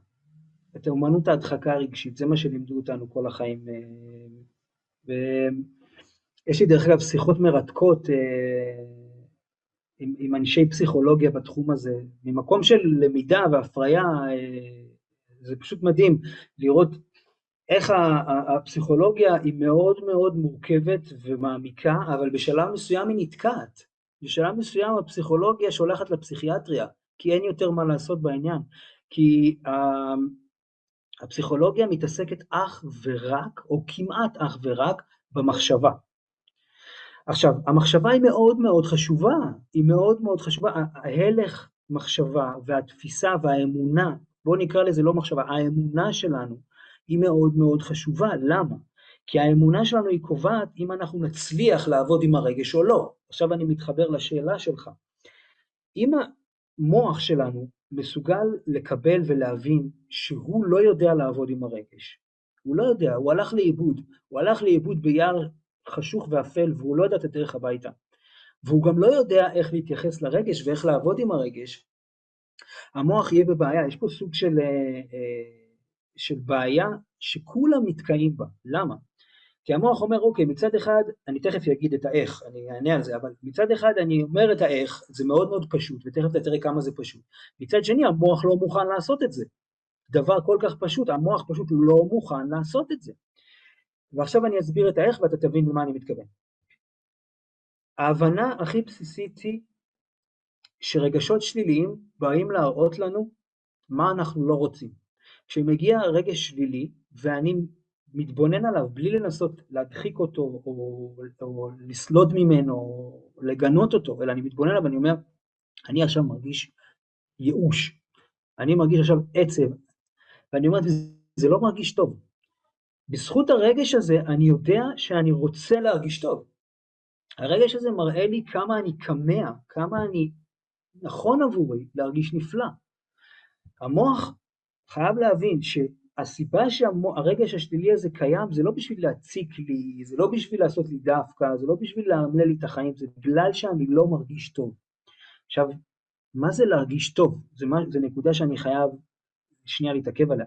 את אומנות ההדחקה הרגשית, זה מה שלימדו אותנו כל החיים. אה, ויש לי דרך אגב שיחות מרתקות אה, עם, עם אנשי פסיכולוגיה בתחום הזה, ממקום של למידה והפריה, אה, זה פשוט מדהים לראות איך הפסיכולוגיה היא מאוד מאוד מורכבת ומעמיקה, אבל בשלב מסוים היא נתקעת. בשלב מסוים הפסיכולוגיה שולחת לפסיכיאטריה, כי אין יותר מה לעשות בעניין. כי הפסיכולוגיה מתעסקת אך ורק, או כמעט אך ורק, במחשבה. עכשיו, המחשבה היא מאוד מאוד חשובה, היא מאוד מאוד חשובה, ההלך מחשבה והתפיסה והאמונה, בואו נקרא לזה לא מחשבה, האמונה שלנו היא מאוד מאוד חשובה, למה? כי האמונה שלנו היא קובעת אם אנחנו נצליח לעבוד עם הרגש או לא. עכשיו אני מתחבר לשאלה שלך. אם המוח שלנו מסוגל לקבל ולהבין שהוא לא יודע לעבוד עם הרגש, הוא לא יודע, הוא הלך לאיבוד, הוא הלך לאיבוד ביער חשוך ואפל והוא לא יודע את הדרך הביתה. והוא גם לא יודע איך להתייחס לרגש ואיך לעבוד עם הרגש, המוח יהיה בבעיה. יש פה סוג של, אה, אה, של בעיה שכולם נתקעים בה. למה? כי המוח אומר, אוקיי, מצד אחד, אני תכף אגיד את האיך, אני אענה על זה, אבל מצד אחד אני אומר את האיך, זה מאוד מאוד פשוט, ותכף אתה תראה כמה זה פשוט. מצד שני, המוח לא מוכן לעשות את זה. דבר כל כך פשוט, המוח פשוט לא מוכן לעשות את זה. ועכשיו אני אסביר את האיך ואתה תבין למה אני מתכוון. ההבנה הכי בסיסית היא שרגשות שליליים באים להראות לנו מה אנחנו לא רוצים. כשמגיע רגש שלילי ואני מתבונן עליו בלי לנסות להדחיק אותו או, או לסלוד ממנו או לגנות אותו, אלא אני מתבונן עליו ואני אומר, אני עכשיו מרגיש ייאוש, אני מרגיש עכשיו עצב, ואני אומר, זה לא מרגיש טוב. בזכות הרגש הזה אני יודע שאני רוצה להרגיש טוב. הרגש הזה מראה לי כמה אני כמה, כמה אני נכון עבורי להרגיש נפלא. המוח חייב להבין שהסיבה שהרגש השלילי הזה קיים זה לא בשביל להציק לי, זה לא בשביל לעשות לי דווקא, זה לא בשביל לאמלל לי את החיים, זה בגלל שאני לא מרגיש טוב. עכשיו, מה זה להרגיש טוב? זה, מה, זה נקודה שאני חייב שנייה להתעכב עליה.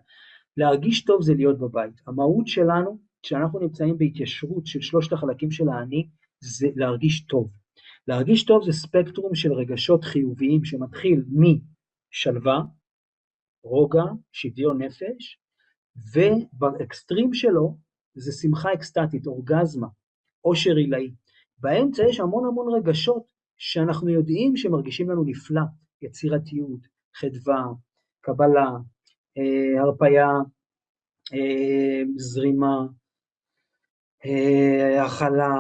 להרגיש טוב זה להיות בבית. המהות שלנו, כשאנחנו נמצאים בהתיישרות של שלושת החלקים של האני, זה להרגיש טוב. להרגיש טוב זה ספקטרום של רגשות חיוביים שמתחיל משלווה, רוגע, שוויון נפש, ובאקסטרים שלו זה שמחה אקסטטית, אורגזמה, עושר עילאי. באמצע יש המון המון רגשות שאנחנו יודעים שמרגישים לנו נפלא, יצירתיות, חדווה, קבלה, הרפייה, אה, זרימה, אה, הכלה,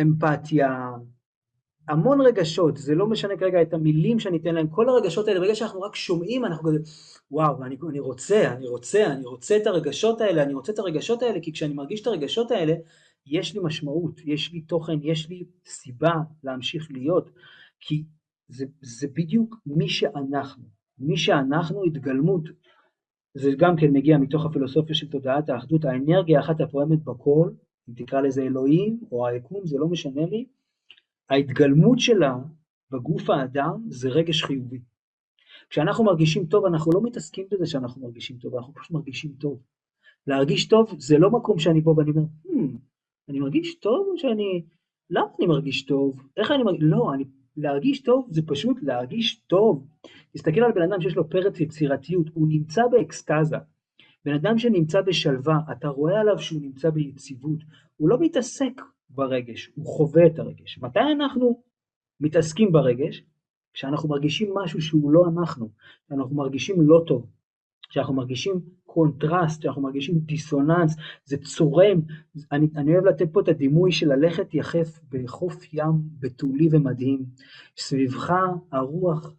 אמפתיה, המון רגשות, זה לא משנה כרגע את המילים שאני אתן להם, כל הרגשות האלה, ברגע שאנחנו רק שומעים, אנחנו כזה, וואו, אני, אני רוצה, אני רוצה, אני רוצה את הרגשות האלה, אני רוצה את הרגשות האלה, כי כשאני מרגיש את הרגשות האלה, יש לי משמעות, יש לי תוכן, יש לי סיבה להמשיך להיות, כי זה, זה בדיוק מי שאנחנו, מי שאנחנו התגלמות, זה גם כן מגיע מתוך הפילוסופיה של תודעת האחדות, האנרגיה האחת הפועמת בכל, אם תקרא לזה אלוהים או היקום, זה לא משנה לי, ההתגלמות שלה בגוף האדם זה רגש חיובי. כשאנחנו מרגישים טוב, אנחנו לא מתעסקים בזה שאנחנו מרגישים טוב, אנחנו פשוט מרגישים טוב. להרגיש טוב זה לא מקום שאני פה ואני אומר, hmm, אני מרגיש טוב או שאני... למה אני מרגיש טוב? איך אני מרגיש... לא, אני... להרגיש טוב זה פשוט להרגיש טוב. תסתכל על בן אדם שיש לו פרץ יצירתיות, הוא נמצא באקסטזה. בן אדם שנמצא בשלווה, אתה רואה עליו שהוא נמצא ביציבות, הוא לא מתעסק ברגש, הוא חווה את הרגש. מתי אנחנו מתעסקים ברגש? כשאנחנו מרגישים משהו שהוא לא אנחנו, כשאנחנו מרגישים לא טוב, כשאנחנו מרגישים קונטרסט, כשאנחנו מרגישים דיסוננס, זה צורם. אני, אני אוהב לתת פה את הדימוי של ללכת יחף בחוף ים בתולי ומדהים. סביבך הרוח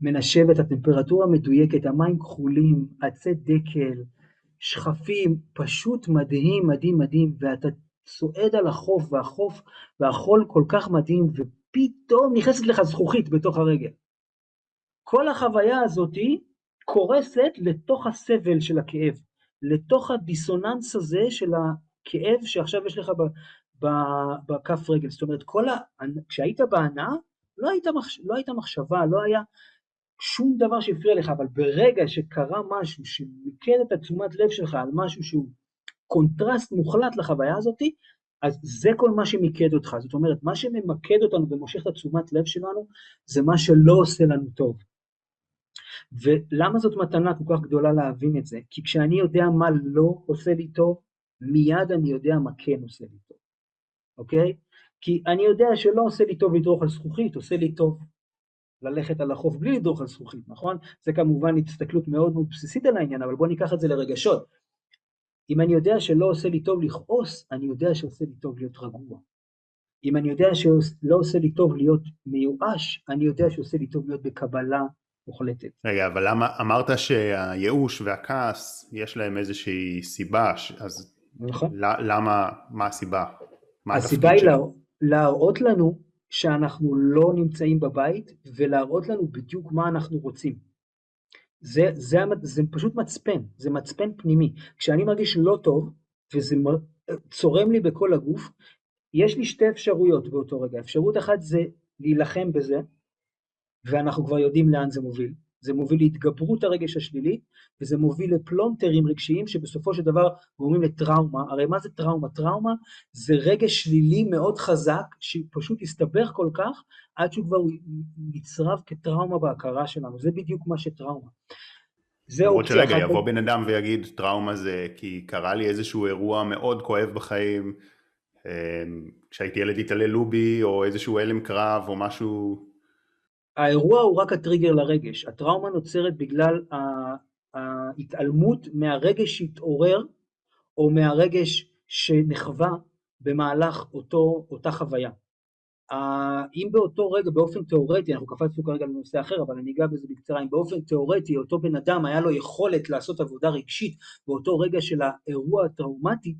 מנשבת, הטמפרטורה מדויקת, המים כחולים, עצי דקל, שחפים, פשוט מדהים, מדהים, מדהים, ואתה צועד על החוף, והחוף והחול כל כך מדהים, ופתאום נכנסת לך זכוכית בתוך הרגל. כל החוויה הזאתי קורסת לתוך הסבל של הכאב, לתוך הדיסוננס הזה של הכאב שעכשיו יש לך בכף רגל. זאת אומרת, ה... כשהיית בהנאה, לא מחש... לא היית מחשבה, לא היה שום דבר שהפריע לך, אבל ברגע שקרה משהו שמיקד את התשומת לב שלך על משהו שהוא קונטרסט מוחלט לחוויה הזאת, אז זה כל מה שמיקד אותך. זאת אומרת, מה שממקד אותנו ומושך את התשומת לב שלנו, זה מה שלא עושה לנו טוב. ולמה זאת מתנה כל כך גדולה להבין את זה? כי כשאני יודע מה לא עושה לי טוב, מיד אני יודע מה כן עושה לי טוב, אוקיי? כי אני יודע שלא עושה לי טוב לדרוך על זכוכית, עושה לי טוב ללכת על החוף בלי לדרוך על זכוכית, נכון? זה כמובן הסתכלות מאוד מאוד בסיסית על העניין, אבל בואו ניקח את זה לרגשות. אם אני יודע שלא עושה לי טוב לכעוס, אני יודע שעושה לי טוב להיות רגוע. אם אני יודע שלא עושה לי טוב להיות מיואש, אני יודע שעושה לי טוב להיות בקבלה מוחלטת. רגע, אבל למה, אמרת שהייאוש והכעס, יש להם איזושהי סיבה, אז נכון. למה, מה הסיבה? מה הסיבה היא לה, להראות לנו שאנחנו לא נמצאים בבית, ולהראות לנו בדיוק מה אנחנו רוצים. זה, זה, זה פשוט מצפן, זה מצפן פנימי. כשאני מרגיש לא טוב, וזה צורם לי בכל הגוף, יש לי שתי אפשרויות באותו רגע. אפשרות אחת זה להילחם בזה, ואנחנו כבר יודעים לאן זה מוביל. זה מוביל להתגברות הרגש השלילי, וזה מוביל לפלונטרים רגשיים שבסופו של דבר גורמים לטראומה. הרי מה זה טראומה? טראומה זה רגש שלילי מאוד חזק, שפשוט הסתבך כל כך, עד שהוא כבר נצרב כטראומה בהכרה שלנו. זה בדיוק מה שטראומה. זה למרות שרגע, יבוא בן אדם ויגיד טראומה זה כי קרה לי איזשהו אירוע מאוד כואב בחיים, אמ, כשהייתי ילד התעללו בי, או איזשהו הלם קרב, או משהו האירוע הוא רק הטריגר לרגש, הטראומה נוצרת בגלל ההתעלמות מהרגש שהתעורר או מהרגש שנחווה במהלך אותו, אותה חוויה. אם באותו רגע, באופן תיאורטי, אנחנו קפצנו כרגע לנושא אחר, אבל אני אגע בזה בקצרה, אם באופן תיאורטי אותו בן אדם היה לו יכולת לעשות עבודה רגשית באותו רגע של האירוע הטראומטי,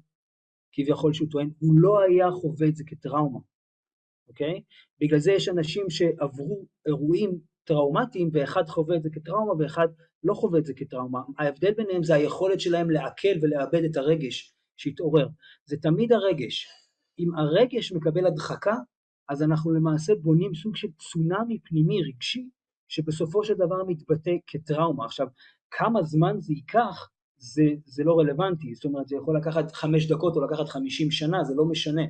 כביכול שהוא טוען, הוא לא היה חווה את זה כטראומה, אוקיי? בגלל זה יש אנשים שעברו אירועים טראומטיים ואחד חווה את זה כטראומה ואחד לא חווה את זה כטראומה. ההבדל ביניהם זה היכולת שלהם לעכל ולאבד את הרגש שהתעורר. זה תמיד הרגש. אם הרגש מקבל הדחקה, אז אנחנו למעשה בונים סוג של צונאמי פנימי רגשי, שבסופו של דבר מתבטא כטראומה. עכשיו, כמה זמן זה ייקח, זה, זה לא רלוונטי, זאת אומרת זה יכול לקחת חמש דקות או לקחת חמישים שנה, זה לא משנה.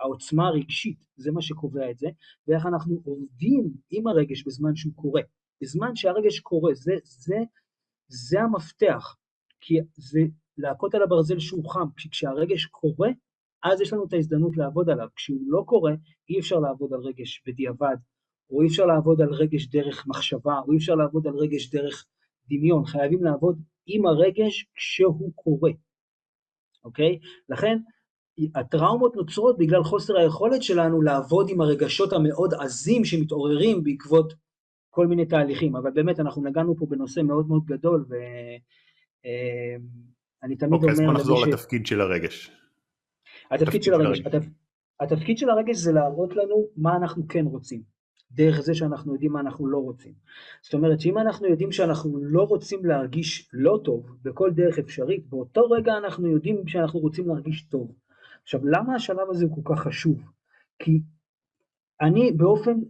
העוצמה הרגשית, זה מה שקובע את זה, ואיך אנחנו עובדים עם הרגש בזמן שהוא קורה. בזמן שהרגש קורה, זה, זה, זה המפתח, כי זה להכות על הברזל שהוא חם, כשהרגש קורה, אז יש לנו את ההזדמנות לעבוד עליו. כשהוא לא קורה, אי אפשר לעבוד על רגש בדיעבד, או אי אפשר לעבוד על רגש דרך מחשבה, או אי אפשר לעבוד על רגש דרך דמיון. חייבים לעבוד עם הרגש כשהוא קורה, אוקיי? לכן, הטראומות נוצרות בגלל חוסר היכולת שלנו לעבוד עם הרגשות המאוד עזים שמתעוררים בעקבות כל מיני תהליכים, אבל באמת אנחנו נגענו פה בנושא מאוד מאוד גדול ואני תמיד אוקיי, אומר... אוקיי, אז בוא נחזור לתפקיד של הרגש. התפקיד של הרגש, התפקיד של הרגש זה להראות לנו מה אנחנו כן רוצים, דרך זה שאנחנו יודעים מה אנחנו לא רוצים. זאת אומרת שאם אנחנו יודעים שאנחנו לא רוצים להרגיש לא טוב בכל דרך אפשרית, באותו רגע אנחנו יודעים שאנחנו רוצים להרגיש טוב. עכשיו, למה השלב הזה הוא כל כך חשוב? כי אני באופן,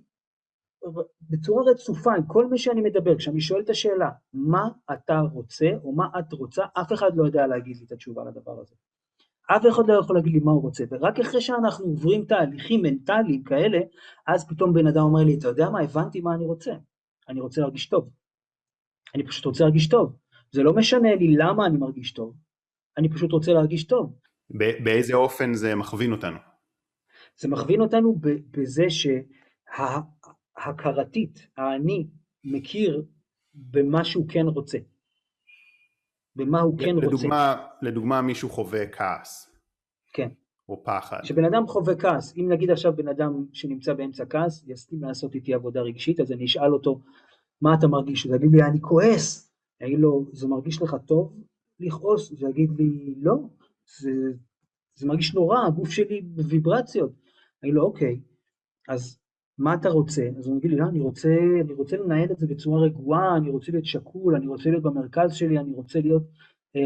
בצורה רצופה, עם כל מי שאני מדבר, כשאני שואל את השאלה, מה אתה רוצה או מה את רוצה, אף אחד לא יודע להגיד לי את התשובה לדבר הזה. אף אחד לא יכול להגיד לי מה הוא רוצה, ורק אחרי שאנחנו עוברים תהליכים מנטליים כאלה, אז פתאום בן אדם אומר לי, אתה יודע מה, הבנתי מה אני רוצה, אני רוצה להרגיש טוב. אני פשוט רוצה להרגיש טוב. זה לא משנה לי למה אני מרגיש טוב, אני פשוט רוצה להרגיש טוב. באיזה אופן זה מכווין אותנו? זה מכווין אותנו בזה שההכרתית, האני, מכיר במה שהוא כן רוצה. במה הוא כן לדוגמה, רוצה. לדוגמה מישהו חווה כעס. כן. או פחד. כשבן אדם חווה כעס, אם נגיד עכשיו בן אדם שנמצא באמצע כעס, יסכים לעשות איתי עבודה רגשית, אז אני אשאל אותו, מה אתה מרגיש? הוא יגיד לי, אני כועס. אני אגיד לו, זה מרגיש לך טוב לכעוס? הוא יגיד לי, לא, זה, זה מרגיש נורא, הגוף שלי בוויברציות. אני לו, אוקיי, אז מה אתה רוצה? אז הוא יגיד לי, לא, אני רוצה, אני רוצה לנהל את זה בצורה רגועה, אני רוצה להיות שקול, אני רוצה להיות במרכז שלי, אני רוצה להיות אה,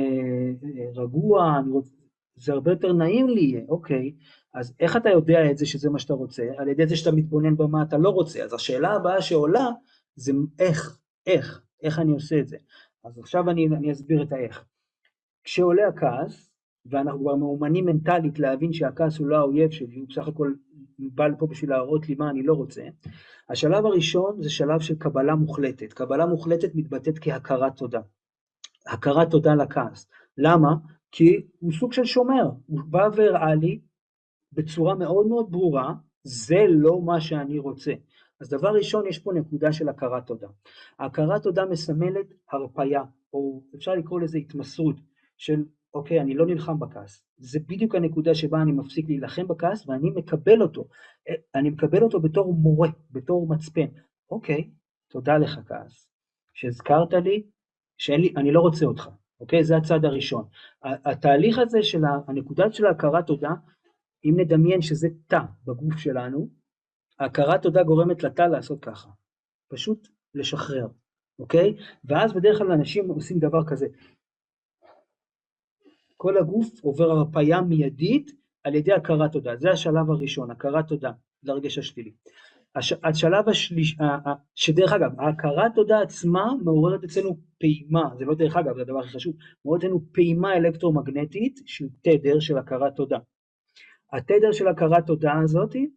אה, רגוע, אני רוצה, זה הרבה יותר נעים לי, אוקיי, אז איך אתה יודע את זה שזה מה שאתה רוצה? על ידי זה שאתה מתבונן במה אתה לא רוצה. אז השאלה הבאה שעולה זה איך, איך, איך אני עושה את זה. אז עכשיו אני, אני אסביר את האיך. כשעולה הכעס, ואנחנו כבר מאומנים מנטלית להבין שהכעס הוא לא האויב שלי, הוא בסך הכל בא לפה בשביל להראות לי מה אני לא רוצה. השלב הראשון זה שלב של קבלה מוחלטת. קבלה מוחלטת מתבטאת כהכרת תודה. הכרת תודה לכעס. למה? כי הוא סוג של שומר, הוא בא והראה לי בצורה מאוד מאוד ברורה, זה לא מה שאני רוצה. אז דבר ראשון, יש פה נקודה של הכרת תודה. הכרת תודה מסמלת הרפייה, או אפשר לקרוא לזה התמסרות, של אוקיי, אני לא נלחם בכעס. זה בדיוק הנקודה שבה אני מפסיק להילחם בכעס ואני מקבל אותו. אה, אני מקבל אותו בתור מורה, בתור מצפן. אוקיי, תודה לך כעס, שהזכרת לי שאני לא רוצה אותך. אוקיי? זה הצד הראשון. התהליך הזה של הנקודה של ההכרת תודה, אם נדמיין שזה תא בגוף שלנו, ההכרת תודה גורמת לתא לעשות ככה. פשוט לשחרר, אוקיי? ואז בדרך כלל אנשים עושים דבר כזה, כל הגוף עובר הרפאיה מיידית על ידי הכרת תודה, זה השלב הראשון, הכרת תודה לרגש השלילי. הש, השלב השלישי, שדרך אגב, ההכרת תודה עצמה מעוררת אצלנו פעימה, זה לא דרך אגב, זה הדבר הכי חשוב, מעוררת אצלנו פעימה אלקטרומגנטית של תדר של הכרת תודה. התדר של הכרת תודה הזאתי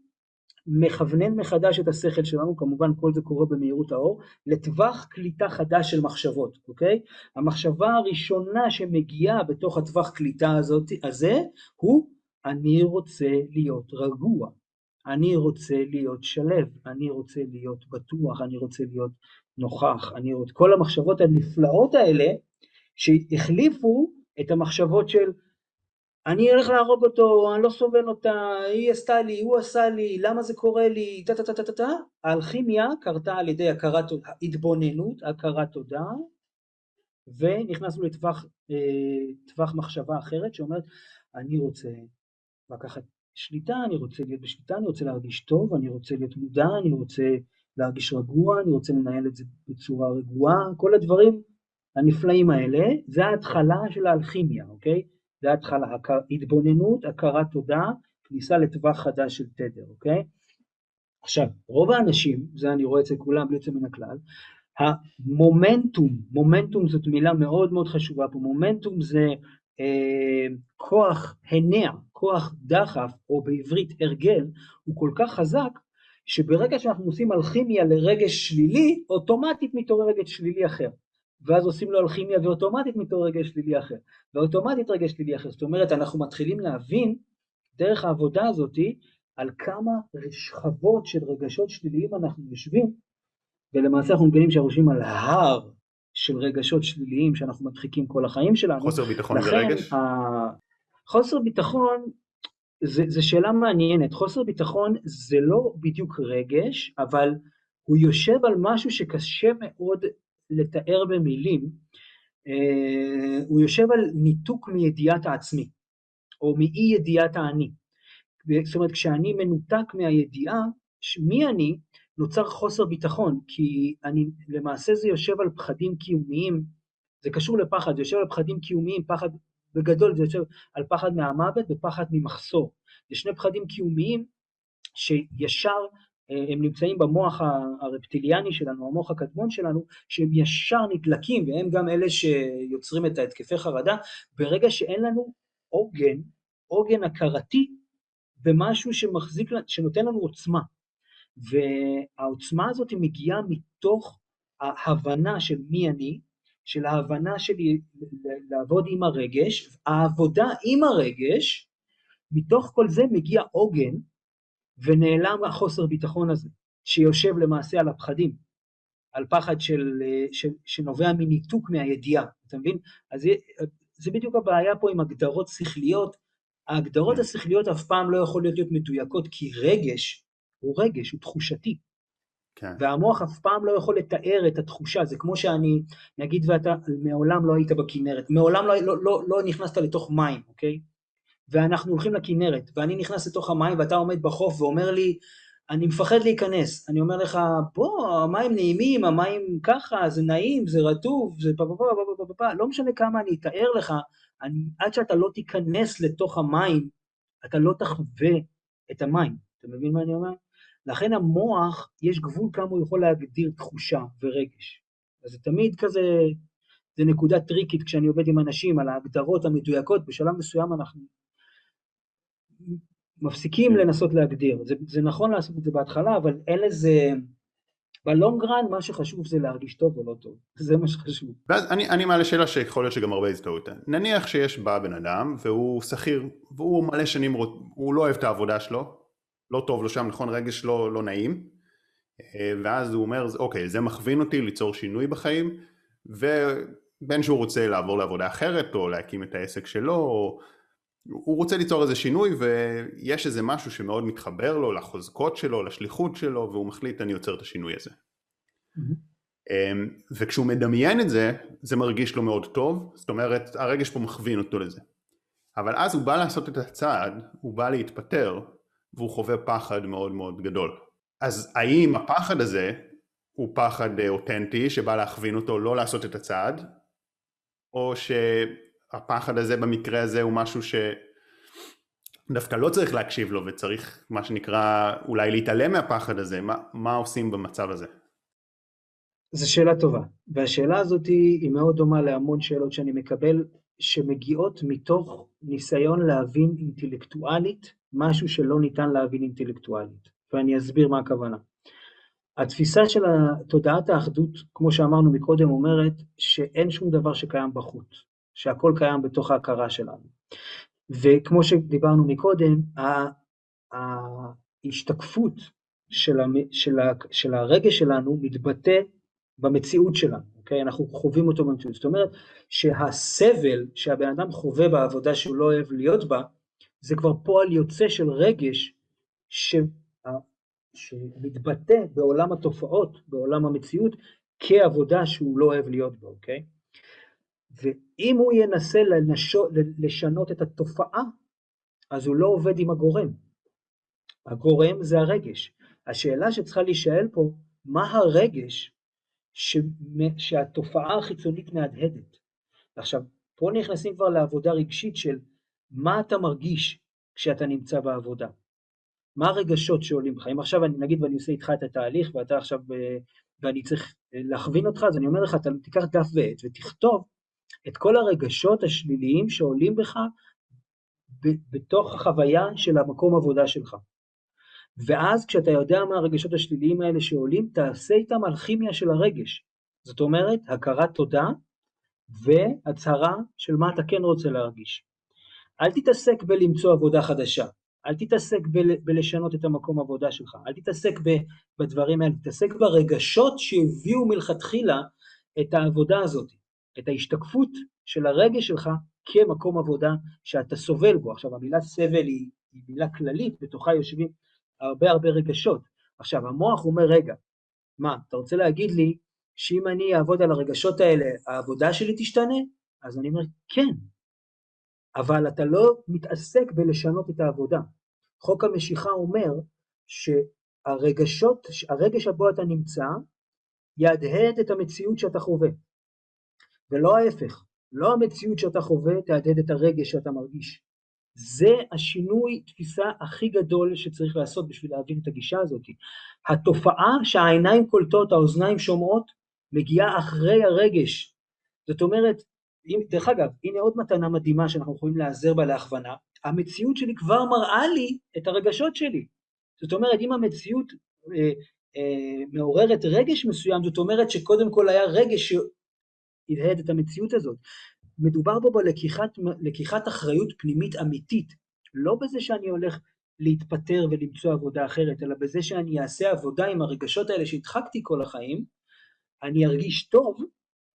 מכוונן מחדש את השכל שלנו, כמובן כל זה קורה במהירות האור, לטווח קליטה חדש של מחשבות, אוקיי? המחשבה הראשונה שמגיעה בתוך הטווח קליטה הזאת, הזה, הוא אני רוצה להיות רגוע, אני רוצה להיות שלב, אני רוצה להיות בטוח, אני רוצה להיות נוכח, אני רוצה... כל המחשבות הנפלאות האלה שהחליפו את המחשבות של אני הולך להרוג אותו, אני לא סובל אותה, היא עשתה לי, הוא עשה לי, למה זה קורה לי, טה טה טה טה טה, האלכימיה קרתה על ידי הכרת התבוננות, הכרת תודה, ונכנסנו לטווח אה, מחשבה אחרת שאומרת, אני רוצה לקחת שליטה, אני רוצה להיות בשליטה, אני רוצה להרגיש טוב, אני רוצה להיות מודע, אני רוצה להרגיש רגוע, אני רוצה לנהל את זה בצורה רגועה, כל הדברים הנפלאים האלה, זה ההתחלה של האלכימיה, אוקיי? זה ההתחלה, התבוננות, הכרת תודה, כניסה לטווח חדש של תדר, אוקיי? עכשיו, רוב האנשים, זה אני רואה אצל כולם בלי יוצא מן הכלל, המומנטום, מומנטום זאת מילה מאוד מאוד חשובה פה, מומנטום זה אה, כוח הנע, כוח דחף, או בעברית הרגל, הוא כל כך חזק, שברגע שאנחנו עושים אלכימיה לרגש שלילי, אוטומטית מתעורר רגש שלילי אחר. ואז עושים לו אלכימיה ואוטומטית מתעורר רגש שלילי אחר. ואוטומטית רגש שלילי אחר. זאת אומרת, אנחנו מתחילים להבין, דרך העבודה הזאתי, על כמה שכבות של רגשות שליליים אנחנו יושבים, ולמעשה אנחנו מגלים שאנחנו יושבים על הר של רגשות שליליים שאנחנו מדחיקים כל החיים שלנו. חוסר ביטחון זה רגש? חוסר ביטחון זו שאלה מעניינת. חוסר ביטחון זה לא בדיוק רגש, אבל הוא יושב על משהו שקשה מאוד לתאר במילים. Uh, הוא יושב על ניתוק מידיעת העצמי, או מאי ידיעת האני. זאת אומרת, כשאני מנותק מהידיעה, מי אני, נוצר חוסר ביטחון, כי אני, למעשה זה יושב על פחדים קיומיים, זה קשור לפחד, זה יושב על פחדים קיומיים, פחד בגדול זה יושב על פחד מהמוות ופחד ממחסור. זה שני פחדים קיומיים שישר אה, הם נמצאים במוח הרפטיליאני שלנו, המוח הקדמון שלנו, שהם ישר נדלקים, והם גם אלה שיוצרים את ההתקפי חרדה, ברגע שאין לנו עוגן, עוגן הכרתי, במשהו שמחזיק, שנותן לנו עוצמה. והעוצמה הזאת מגיעה מתוך ההבנה של מי אני, של ההבנה שלי לעבוד עם הרגש, העבודה עם הרגש, מתוך כל זה מגיע עוגן ונעלם החוסר ביטחון הזה, שיושב למעשה על הפחדים, על פחד של, של, שנובע מניתוק מהידיעה, אתה מבין? אז זה, זה בדיוק הבעיה פה עם הגדרות שכליות, ההגדרות כן. השכליות אף פעם לא יכולות להיות מדויקות, כי רגש הוא רגש, הוא תחושתי. כן. והמוח אף פעם לא יכול לתאר את התחושה, זה כמו שאני, נגיד ואתה מעולם לא היית בכנרת, מעולם לא, לא, לא, לא נכנסת לתוך מים, אוקיי? ואנחנו הולכים לכנרת, ואני נכנס לתוך המים ואתה עומד בחוף ואומר לי, אני מפחד להיכנס, אני אומר לך, בוא, המים נעימים, המים ככה, זה נעים, זה רטוב, זה פה פה פה פה פה פה לא משנה כמה אני אתאר לך, אני, עד שאתה לא תיכנס לתוך המים, אתה לא תחווה את המים, אתה מבין מה אני אומר? לכן המוח, יש גבול כמה הוא יכול להגדיר תחושה ורגש. אז זה תמיד כזה, זה נקודה טריקית כשאני עובד עם אנשים על ההגדרות המדויקות, בשלב מסוים אנחנו מפסיקים כן. לנסות להגדיר. זה, זה נכון לעשות את זה בהתחלה, אבל אין לזה... בלונגרן מה שחשוב זה להרגיש טוב או לא טוב, [LAUGHS] זה מה שחשוב. ואז אני, אני מעלה שאלה שיכול להיות שגם הרבה יזדהו איתה. נניח שיש בא בן אדם והוא שכיר והוא מלא שנים, הוא לא אוהב את העבודה שלו, לא טוב לו שם, נכון, רגש לא, לא נעים, אה, ואז הוא אומר, אוקיי, זה מכווין אותי ליצור שינוי בחיים, ובין שהוא רוצה לעבור לעבודה אחרת, או להקים את העסק שלו, או הוא רוצה ליצור איזה שינוי, ויש איזה משהו שמאוד מתחבר לו, לחוזקות שלו, לשליחות שלו, והוא מחליט, אני יוצר את השינוי הזה. Mm-hmm. וכשהוא מדמיין את זה, זה מרגיש לו מאוד טוב, זאת אומרת, הרגש פה מכווין אותו לזה. אבל אז הוא בא לעשות את הצעד, הוא בא להתפטר, והוא חווה פחד מאוד מאוד גדול. אז האם הפחד הזה הוא פחד אה, אותנטי שבא להכווין אותו לא לעשות את הצעד, או שהפחד הזה במקרה הזה הוא משהו שדווקא לא צריך להקשיב לו וצריך מה שנקרא אולי להתעלם מהפחד הזה, מה, מה עושים במצב הזה? זו שאלה טובה, והשאלה הזאת היא מאוד דומה להמון שאלות שאני מקבל שמגיעות מתוך ניסיון להבין אינטלקטואלית משהו שלא ניתן להבין אינטלקטואלית, ואני אסביר מה הכוונה. התפיסה של תודעת האחדות, כמו שאמרנו מקודם, אומרת שאין שום דבר שקיים בחוץ, שהכל קיים בתוך ההכרה שלנו. וכמו שדיברנו מקודם, ההשתקפות של, של, של הרגש שלנו מתבטא במציאות שלנו, אוקיי? אנחנו חווים אותו במציאות. זאת אומרת שהסבל שהבן אדם חווה בעבודה שהוא לא אוהב להיות בה, זה כבר פועל יוצא של רגש ש... שמתבטא בעולם התופעות, בעולם המציאות, כעבודה שהוא לא אוהב להיות בה, אוקיי? ואם הוא ינסה לנשו, לשנות את התופעה, אז הוא לא עובד עם הגורם. הגורם זה הרגש. השאלה שצריכה להישאל פה, מה הרגש ש... שהתופעה החיצונית מהדהדת? עכשיו, פה נכנסים כבר לעבודה רגשית של מה אתה מרגיש כשאתה נמצא בעבודה. מה הרגשות שעולים בך? אם עכשיו אני נגיד ואני עושה איתך את התהליך ואתה עכשיו, אה, ואני צריך אה, להכווין אותך, אז אני אומר לך, אתה תיקח דף ועט ותכתוב את כל הרגשות השליליים שעולים בך בתוך החוויה של המקום עבודה שלך. ואז כשאתה יודע מה הרגשות השליליים האלה שעולים, תעשה איתם אלכימיה של הרגש. זאת אומרת, הכרת תודה והצהרה של מה אתה כן רוצה להרגיש. אל תתעסק בלמצוא עבודה חדשה, אל תתעסק ב- בלשנות את המקום עבודה שלך, אל תתעסק ב- בדברים האלה, תתעסק ברגשות שהביאו מלכתחילה את העבודה הזאת, את ההשתקפות של הרגש שלך כמקום עבודה שאתה סובל בו. עכשיו המילה סבל היא, היא מילה כללית, בתוכה יושבים הרבה הרבה רגשות. עכשיו המוח אומר רגע, מה, אתה רוצה להגיד לי שאם אני אעבוד על הרגשות האלה, העבודה שלי תשתנה? אז אני אומר, כן, אבל אתה לא מתעסק בלשנות את העבודה. חוק המשיכה אומר שהרגשות, הרגש שבו אתה נמצא, יהדהד את המציאות שאתה חווה, ולא ההפך. לא המציאות שאתה חווה תהדהד את הרגש שאתה מרגיש. זה השינוי תפיסה הכי גדול שצריך לעשות בשביל להבין את הגישה הזאת. התופעה שהעיניים קולטות, האוזניים שומעות, מגיעה אחרי הרגש. זאת אומרת, דרך אגב, הנה עוד מתנה מדהימה שאנחנו יכולים להיעזר בה להכוונה, המציאות שלי כבר מראה לי את הרגשות שלי. זאת אומרת, אם המציאות אה, אה, מעוררת רגש מסוים, זאת אומרת שקודם כל היה רגש שהדהד את המציאות הזאת. מדובר בו בלקיחת אחריות פנימית אמיתית, לא בזה שאני הולך להתפטר ולמצוא עבודה אחרת, אלא בזה שאני אעשה עבודה עם הרגשות האלה שהדחקתי כל החיים, אני ארגיש טוב,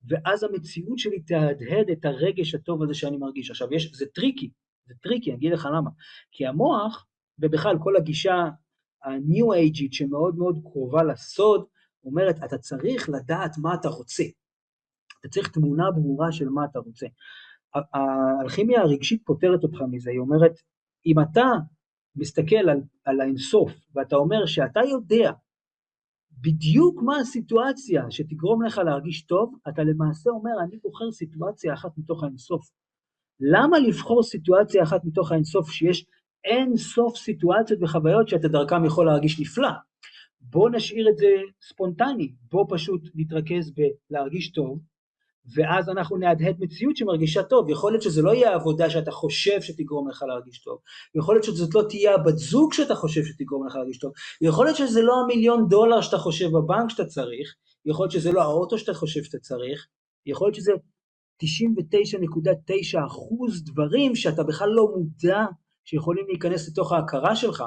ואז המציאות שלי תהדהד את הרגש הטוב הזה שאני מרגיש. עכשיו, יש, זה טריקי, זה טריקי, אני אגיד לך למה. כי המוח, ובכלל כל הגישה ה-new age ית שמאוד מאוד קרובה לסוד, אומרת, אתה צריך לדעת מה אתה רוצה. אתה צריך תמונה ברורה של מה אתה רוצה. האלכימיה הרגשית פותרת אותך מזה, היא אומרת, אם אתה מסתכל על, על האינסוף, ואתה אומר שאתה יודע בדיוק מה הסיטואציה שתגרום לך להרגיש טוב, אתה למעשה אומר, אני בוחר סיטואציה אחת מתוך האינסוף. למה לבחור סיטואציה אחת מתוך האינסוף שיש אין סוף סיטואציות וחוויות שאתה דרכם יכול להרגיש נפלא? בוא נשאיר את זה ספונטני, בוא פשוט נתרכז בלהרגיש טוב, ואז אנחנו נהדהד מציאות שמרגישה טוב. יכול להיות שזה לא יהיה העבודה שאתה חושב שתגרום לך להרגיש טוב. יכול להיות שזאת לא תהיה הבת זוג שאתה חושב שתגרום לך להרגיש טוב. יכול להיות שזה לא המיליון דולר שאתה חושב בבנק שאתה צריך. יכול להיות שזה לא האוטו שאתה חושב שאתה צריך. יכול להיות שזה 99.9 אחוז דברים שאתה בכלל לא מודע שיכולים להיכנס לתוך ההכרה שלך,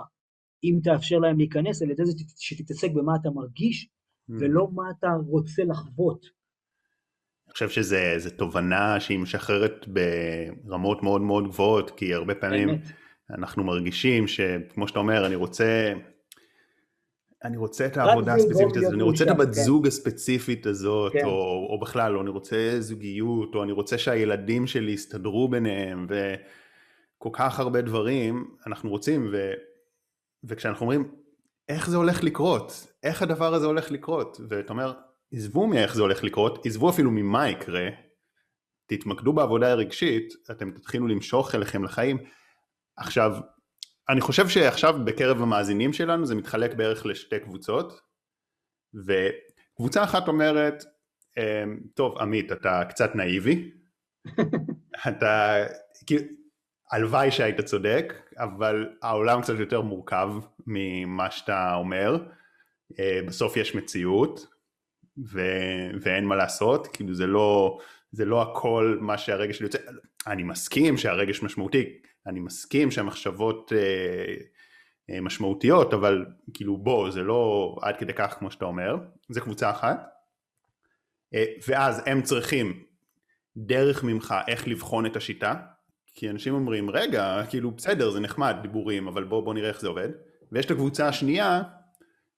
אם תאפשר להם להיכנס, על ידי זה שתתעסק במה אתה מרגיש, mm. ולא מה אתה רוצה לחוות. אני חושב שזו תובנה שהיא משחררת ברמות מאוד מאוד גבוהות, כי הרבה פעמים באמת. אנחנו מרגישים שכמו שאתה אומר, אני רוצה, אני רוצה את העבודה הספציפית הזאת, אני רוצה את הבת כן. זוג הספציפית הזאת, כן. או, או בכלל, או אני רוצה זוגיות, או אני רוצה שהילדים שלי יסתדרו ביניהם, וכל כך הרבה דברים אנחנו רוצים, ו, וכשאנחנו אומרים, איך זה הולך לקרות? איך הדבר הזה הולך לקרות? ואתה אומר, עזבו מאיך זה הולך לקרות, עזבו אפילו ממה יקרה, תתמקדו בעבודה הרגשית, אתם תתחילו למשוך אליכם לחיים. עכשיו, אני חושב שעכשיו בקרב המאזינים שלנו זה מתחלק בערך לשתי קבוצות, וקבוצה אחת אומרת, אמ, טוב עמית אתה קצת נאיבי, [LAUGHS] אתה, הלוואי שהיית צודק, אבל העולם קצת יותר מורכב ממה שאתה אומר, אה, בסוף יש מציאות, ו... ואין מה לעשות, כאילו זה לא, זה לא הכל מה שהרגש יוצא, אני מסכים שהרגש משמעותי, אני מסכים שהמחשבות אה, אה, משמעותיות, אבל כאילו בוא, זה לא עד כדי כך כמו שאתה אומר, זה קבוצה אחת. אה, ואז הם צריכים דרך ממך איך לבחון את השיטה, כי אנשים אומרים רגע כאילו בסדר זה נחמד דיבורים אבל בוא, בוא נראה איך זה עובד ויש את הקבוצה השנייה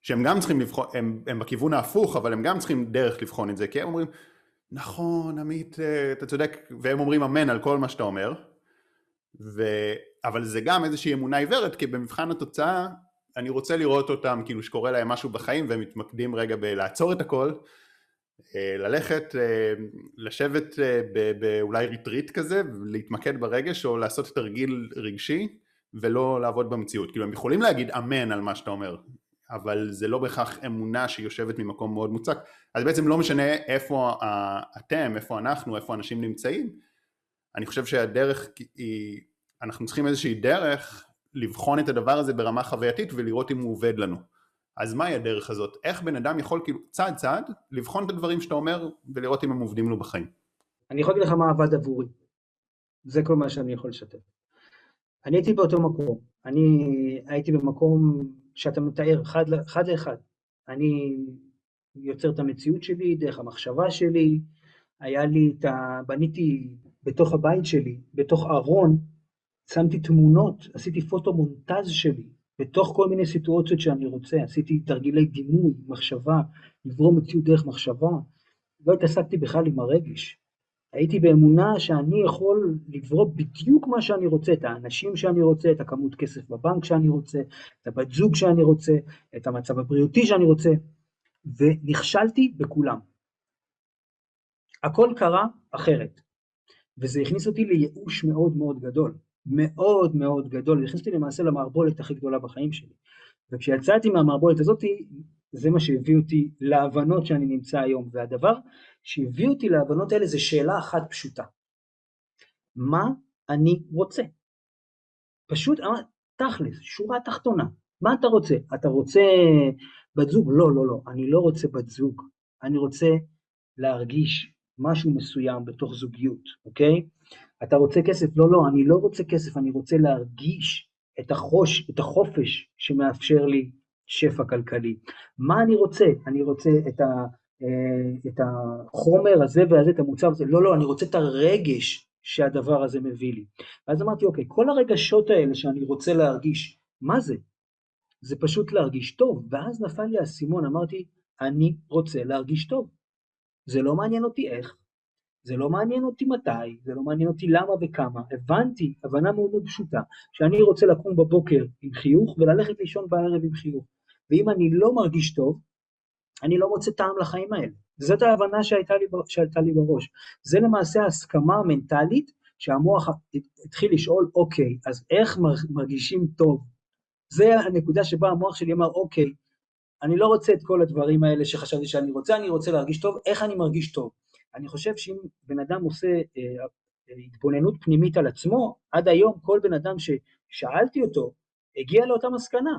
שהם גם צריכים לבחון, הם, הם בכיוון ההפוך אבל הם גם צריכים דרך לבחון את זה כי הם אומרים נכון עמית אה, אתה צודק והם אומרים אמן על כל מה שאתה אומר ו... אבל זה גם איזושהי אמונה עיוורת כי במבחן התוצאה אני רוצה לראות אותם כאילו שקורה להם משהו בחיים והם מתמקדים רגע בלעצור את הכל אה, ללכת, אה, לשבת באולי ריטריט כזה, להתמקד ברגש או לעשות תרגיל רגשי ולא לעבוד במציאות. כאילו הם יכולים להגיד אמן על מה שאתה אומר, אבל זה לא בהכרח אמונה שיושבת ממקום מאוד מוצק. אז בעצם לא משנה איפה אתם, איפה אנחנו, איפה אנשים נמצאים, אני חושב שהדרך היא, אנחנו צריכים איזושהי דרך לבחון את הדבר הזה ברמה חווייתית ולראות אם הוא עובד לנו. אז מהי הדרך הזאת? איך בן אדם יכול כאילו צעד צעד לבחון את הדברים שאתה אומר ולראות אם הם עובדים לו בחיים? אני יכול להגיד לך מה עבד עבורי. זה כל מה שאני יכול לשתף. אני הייתי באותו מקום. אני הייתי במקום שאתה מתאר אחד, אחד לאחד. אני יוצר את המציאות שלי דרך המחשבה שלי. היה לי את ה... בניתי בתוך הבית שלי, בתוך ארון, שמתי תמונות, עשיתי פוטו-מונטז שלי, בתוך כל מיני סיטואציות שאני רוצה, עשיתי תרגילי דימוי, מחשבה, לברום מציאות דרך מחשבה, לא התעסקתי בכלל עם הרגש. הייתי באמונה שאני יכול לברוא בדיוק מה שאני רוצה, את האנשים שאני רוצה, את הכמות כסף בבנק שאני רוצה, את הבת זוג שאני רוצה, את המצב הבריאותי שאני רוצה, ונכשלתי בכולם. הכל קרה אחרת, וזה הכניס אותי לייאוש מאוד מאוד גדול. מאוד מאוד גדול, נכנסתי למעשה למערבולת הכי גדולה בחיים שלי. וכשיצאתי מהמערבולת הזאת, זה מה שהביא אותי להבנות שאני נמצא היום. והדבר שהביא אותי להבנות האלה זה שאלה אחת פשוטה. מה אני רוצה? פשוט, תכלס, שורה תחתונה. מה אתה רוצה? אתה רוצה בת זוג? לא, לא, לא, אני לא רוצה בת זוג. אני רוצה להרגיש משהו מסוים בתוך זוגיות, אוקיי? אתה רוצה כסף? לא, לא, אני לא רוצה כסף, אני רוצה להרגיש את, החוש, את החופש שמאפשר לי שפע כלכלי. מה אני רוצה? אני רוצה את, ה, אה, את החומר הזה והזה, את המוצר הזה, לא, לא, אני רוצה את הרגש שהדבר הזה מביא לי. ואז אמרתי, אוקיי, כל הרגשות האלה שאני רוצה להרגיש, מה זה? זה פשוט להרגיש טוב. ואז נפל לי האסימון, אמרתי, אני רוצה להרגיש טוב. זה לא מעניין אותי איך, זה לא מעניין אותי מתי, זה לא מעניין אותי למה וכמה, הבנתי, הבנה מאוד מאוד פשוטה, שאני רוצה לקום בבוקר עם חיוך וללכת לישון בערב עם חיוך. ואם אני לא מרגיש טוב, אני לא מוצא טעם לחיים האלה. זאת ההבנה שהייתה לי, שהייתה לי בראש. זה למעשה ההסכמה המנטלית שהמוח התחיל לשאול, אוקיי, אז איך מרגישים טוב? זה הנקודה שבה המוח שלי אמר, אוקיי, אני לא רוצה את כל הדברים האלה שחשבתי שאני רוצה, אני רוצה להרגיש טוב, איך אני מרגיש טוב? אני חושב שאם בן אדם עושה אה, התבוננות פנימית על עצמו, עד היום כל בן אדם ששאלתי אותו, הגיע לאותה מסקנה,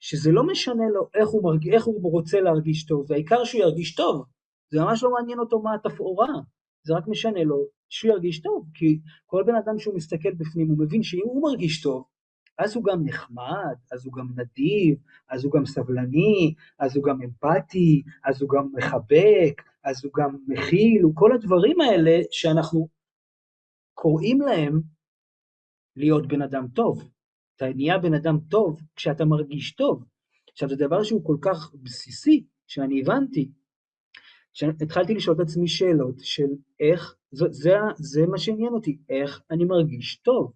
שזה לא משנה לו איך הוא, מרג... איך הוא רוצה להרגיש טוב, והעיקר שהוא ירגיש טוב, זה ממש לא מעניין אותו מה התפאורה, זה רק משנה לו שהוא ירגיש טוב, כי כל בן אדם שהוא מסתכל בפנים, הוא מבין שאם הוא מרגיש טוב, אז הוא גם נחמד, אז הוא גם נדיב, אז הוא גם סבלני, אז הוא גם אמפתי, אז הוא גם מחבק, אז הוא גם מכיל, כל הדברים האלה שאנחנו קוראים להם להיות בן אדם טוב. אתה נהיה בן אדם טוב כשאתה מרגיש טוב. עכשיו, זה דבר שהוא כל כך בסיסי, שאני הבנתי, שהתחלתי לשאול את עצמי שאלות של איך, זה, זה, זה מה שעניין אותי, איך אני מרגיש טוב.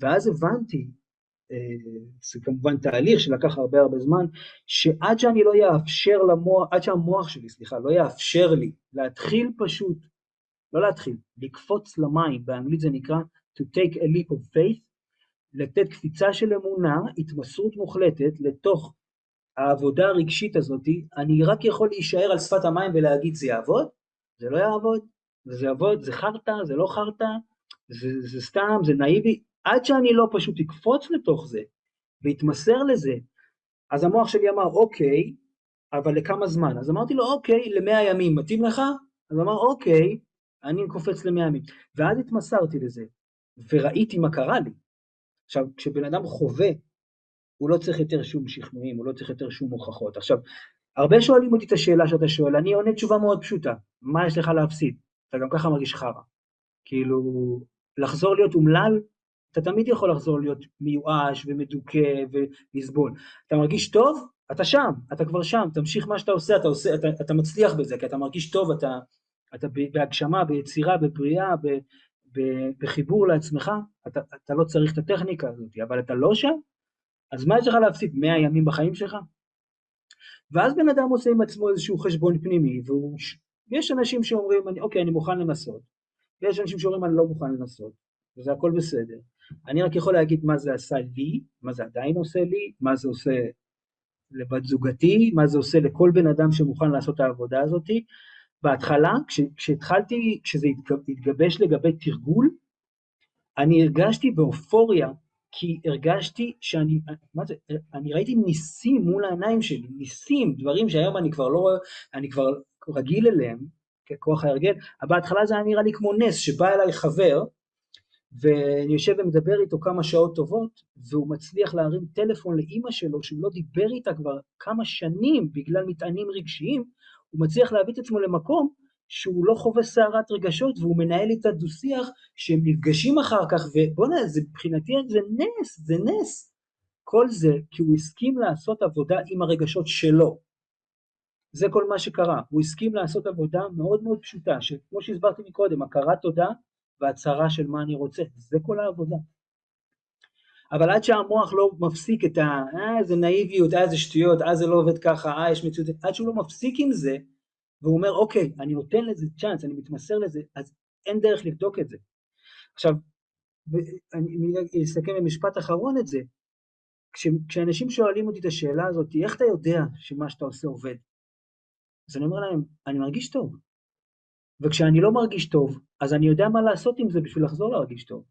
ואז הבנתי זה כמובן תהליך שלקח הרבה הרבה זמן, שעד שאני לא יאפשר למוח, עד שהמוח שלי, סליחה, לא יאפשר לי להתחיל פשוט, לא להתחיל, לקפוץ למים, באנגלית זה נקרא to take a leap of faith, לתת קפיצה של אמונה, התמסרות מוחלטת לתוך העבודה הרגשית הזאת, אני רק יכול להישאר על שפת המים ולהגיד זה יעבוד, זה לא יעבוד, זה יעבוד, זה חרטא, זה לא חרטא, זה, זה סתם, זה נאיבי, עד שאני לא פשוט אקפוץ לתוך זה ואתמסר לזה, אז המוח שלי אמר, אוקיי, אבל לכמה זמן? אז אמרתי לו, אוקיי, למאה ימים, מתאים לך? אז אמר, אוקיי, אני קופץ למאה ימים. ואז התמסרתי לזה, וראיתי מה קרה לי. עכשיו, כשבן אדם חווה, הוא לא צריך יותר שום שכנועים, הוא לא צריך יותר שום הוכחות. עכשיו, הרבה שואלים אותי את השאלה שאתה שואל, אני עונה תשובה מאוד פשוטה, מה יש לך להפסיד? אתה גם ככה מרגיש חרא. כאילו, לחזור להיות אומלל, אתה תמיד יכול לחזור להיות מיואש ומדוכא ולסבול. אתה מרגיש טוב, אתה שם, אתה כבר שם, תמשיך מה שאתה עושה, אתה, עושה, אתה, אתה מצליח בזה, כי אתה מרגיש טוב, אתה, אתה בהגשמה, ביצירה, בבריאה, בחיבור לעצמך, אתה, אתה לא צריך את הטכניקה הזאת, אבל אתה לא שם, אז מה יש לך להפסיד? 100 ימים בחיים שלך? ואז בן אדם עושה עם עצמו איזשהו חשבון פנימי, ויש אנשים שאומרים, אוקיי, אני מוכן לנסות, ויש אנשים שאומרים, אני לא מוכן לנסות, וזה הכל בסדר. אני רק יכול להגיד מה זה עשה לי, מה זה עדיין עושה לי, מה זה עושה לבת זוגתי, מה זה עושה לכל בן אדם שמוכן לעשות את העבודה הזאת. בהתחלה, כש, כשהתחלתי, כשזה התגבש לגבי תרגול, אני הרגשתי באופוריה, כי הרגשתי שאני, מה זה, אני ראיתי ניסים מול העיניים שלי, ניסים, דברים שהיום אני כבר לא אני כבר רגיל אליהם, ככוח ההרגל, אבל בהתחלה זה היה נראה לי כמו נס, שבא אליי חבר, ואני יושב ומדבר איתו כמה שעות טובות, והוא מצליח להרים טלפון לאימא שלו, שהוא לא דיבר איתה כבר כמה שנים בגלל מטענים רגשיים, הוא מצליח להביא את עצמו למקום שהוא לא חווה סערת רגשות, והוא מנהל איתה דו-שיח, שהם נפגשים אחר כך, ובוא'נה, זה מבחינתי זה נס, זה נס. כל זה כי הוא הסכים לעשות עבודה עם הרגשות שלו. זה כל מה שקרה, הוא הסכים לעשות עבודה מאוד מאוד פשוטה, שכמו שהסברתי מקודם, הכרת תודה והצהרה של מה אני רוצה, זה כל העבודה. אבל עד שהמוח לא מפסיק את ה... אה, איזה נאיביות, אה, איזה שטויות, אה, זה לא עובד ככה, אה, יש מציאות, עד שהוא לא מפסיק עם זה, והוא אומר, אוקיי, אני נותן לזה צ'אנס, אני מתמסר לזה, אז אין דרך לבדוק את זה. עכשיו, אני אסכם במשפט אחרון את זה, כש, כשאנשים שואלים אותי את השאלה הזאת, איך אתה יודע שמה שאתה עושה עובד? אז אני אומר להם, אני מרגיש טוב. וכשאני לא מרגיש טוב, אז אני יודע מה לעשות עם זה בשביל לחזור להרגיש טוב.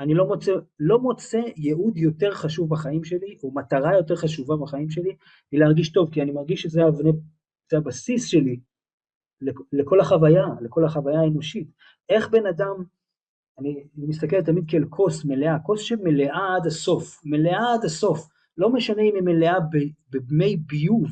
אני לא מוצא, לא מוצא ייעוד יותר חשוב בחיים שלי, או מטרה יותר חשובה בחיים שלי, מלהרגיש טוב, כי אני מרגיש שזה הבנה, זה הבסיס שלי לכל החוויה, לכל החוויה האנושית. איך בן אדם, אני מסתכל תמיד כאל כוס מלאה, כוס שמלאה עד הסוף, מלאה עד הסוף, לא משנה אם היא מלאה במי ביוב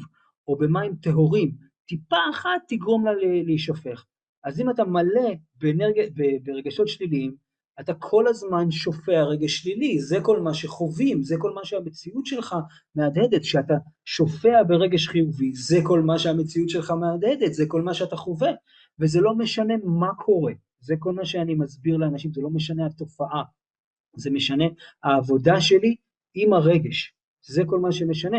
או במים טהורים, טיפה אחת תגרום לה להישפך. אז אם אתה מלא באנרג... ברגשות שליליים, אתה כל הזמן שופע רגש שלילי, זה כל מה שחווים, זה כל מה שהמציאות שלך מהדהדת, שאתה שופע ברגש חיובי, זה כל מה שהמציאות שלך מהדהדת, זה כל מה שאתה חווה, וזה לא משנה מה קורה, זה כל מה שאני מסביר לאנשים, זה לא משנה התופעה, זה משנה העבודה שלי עם הרגש, זה כל מה שמשנה.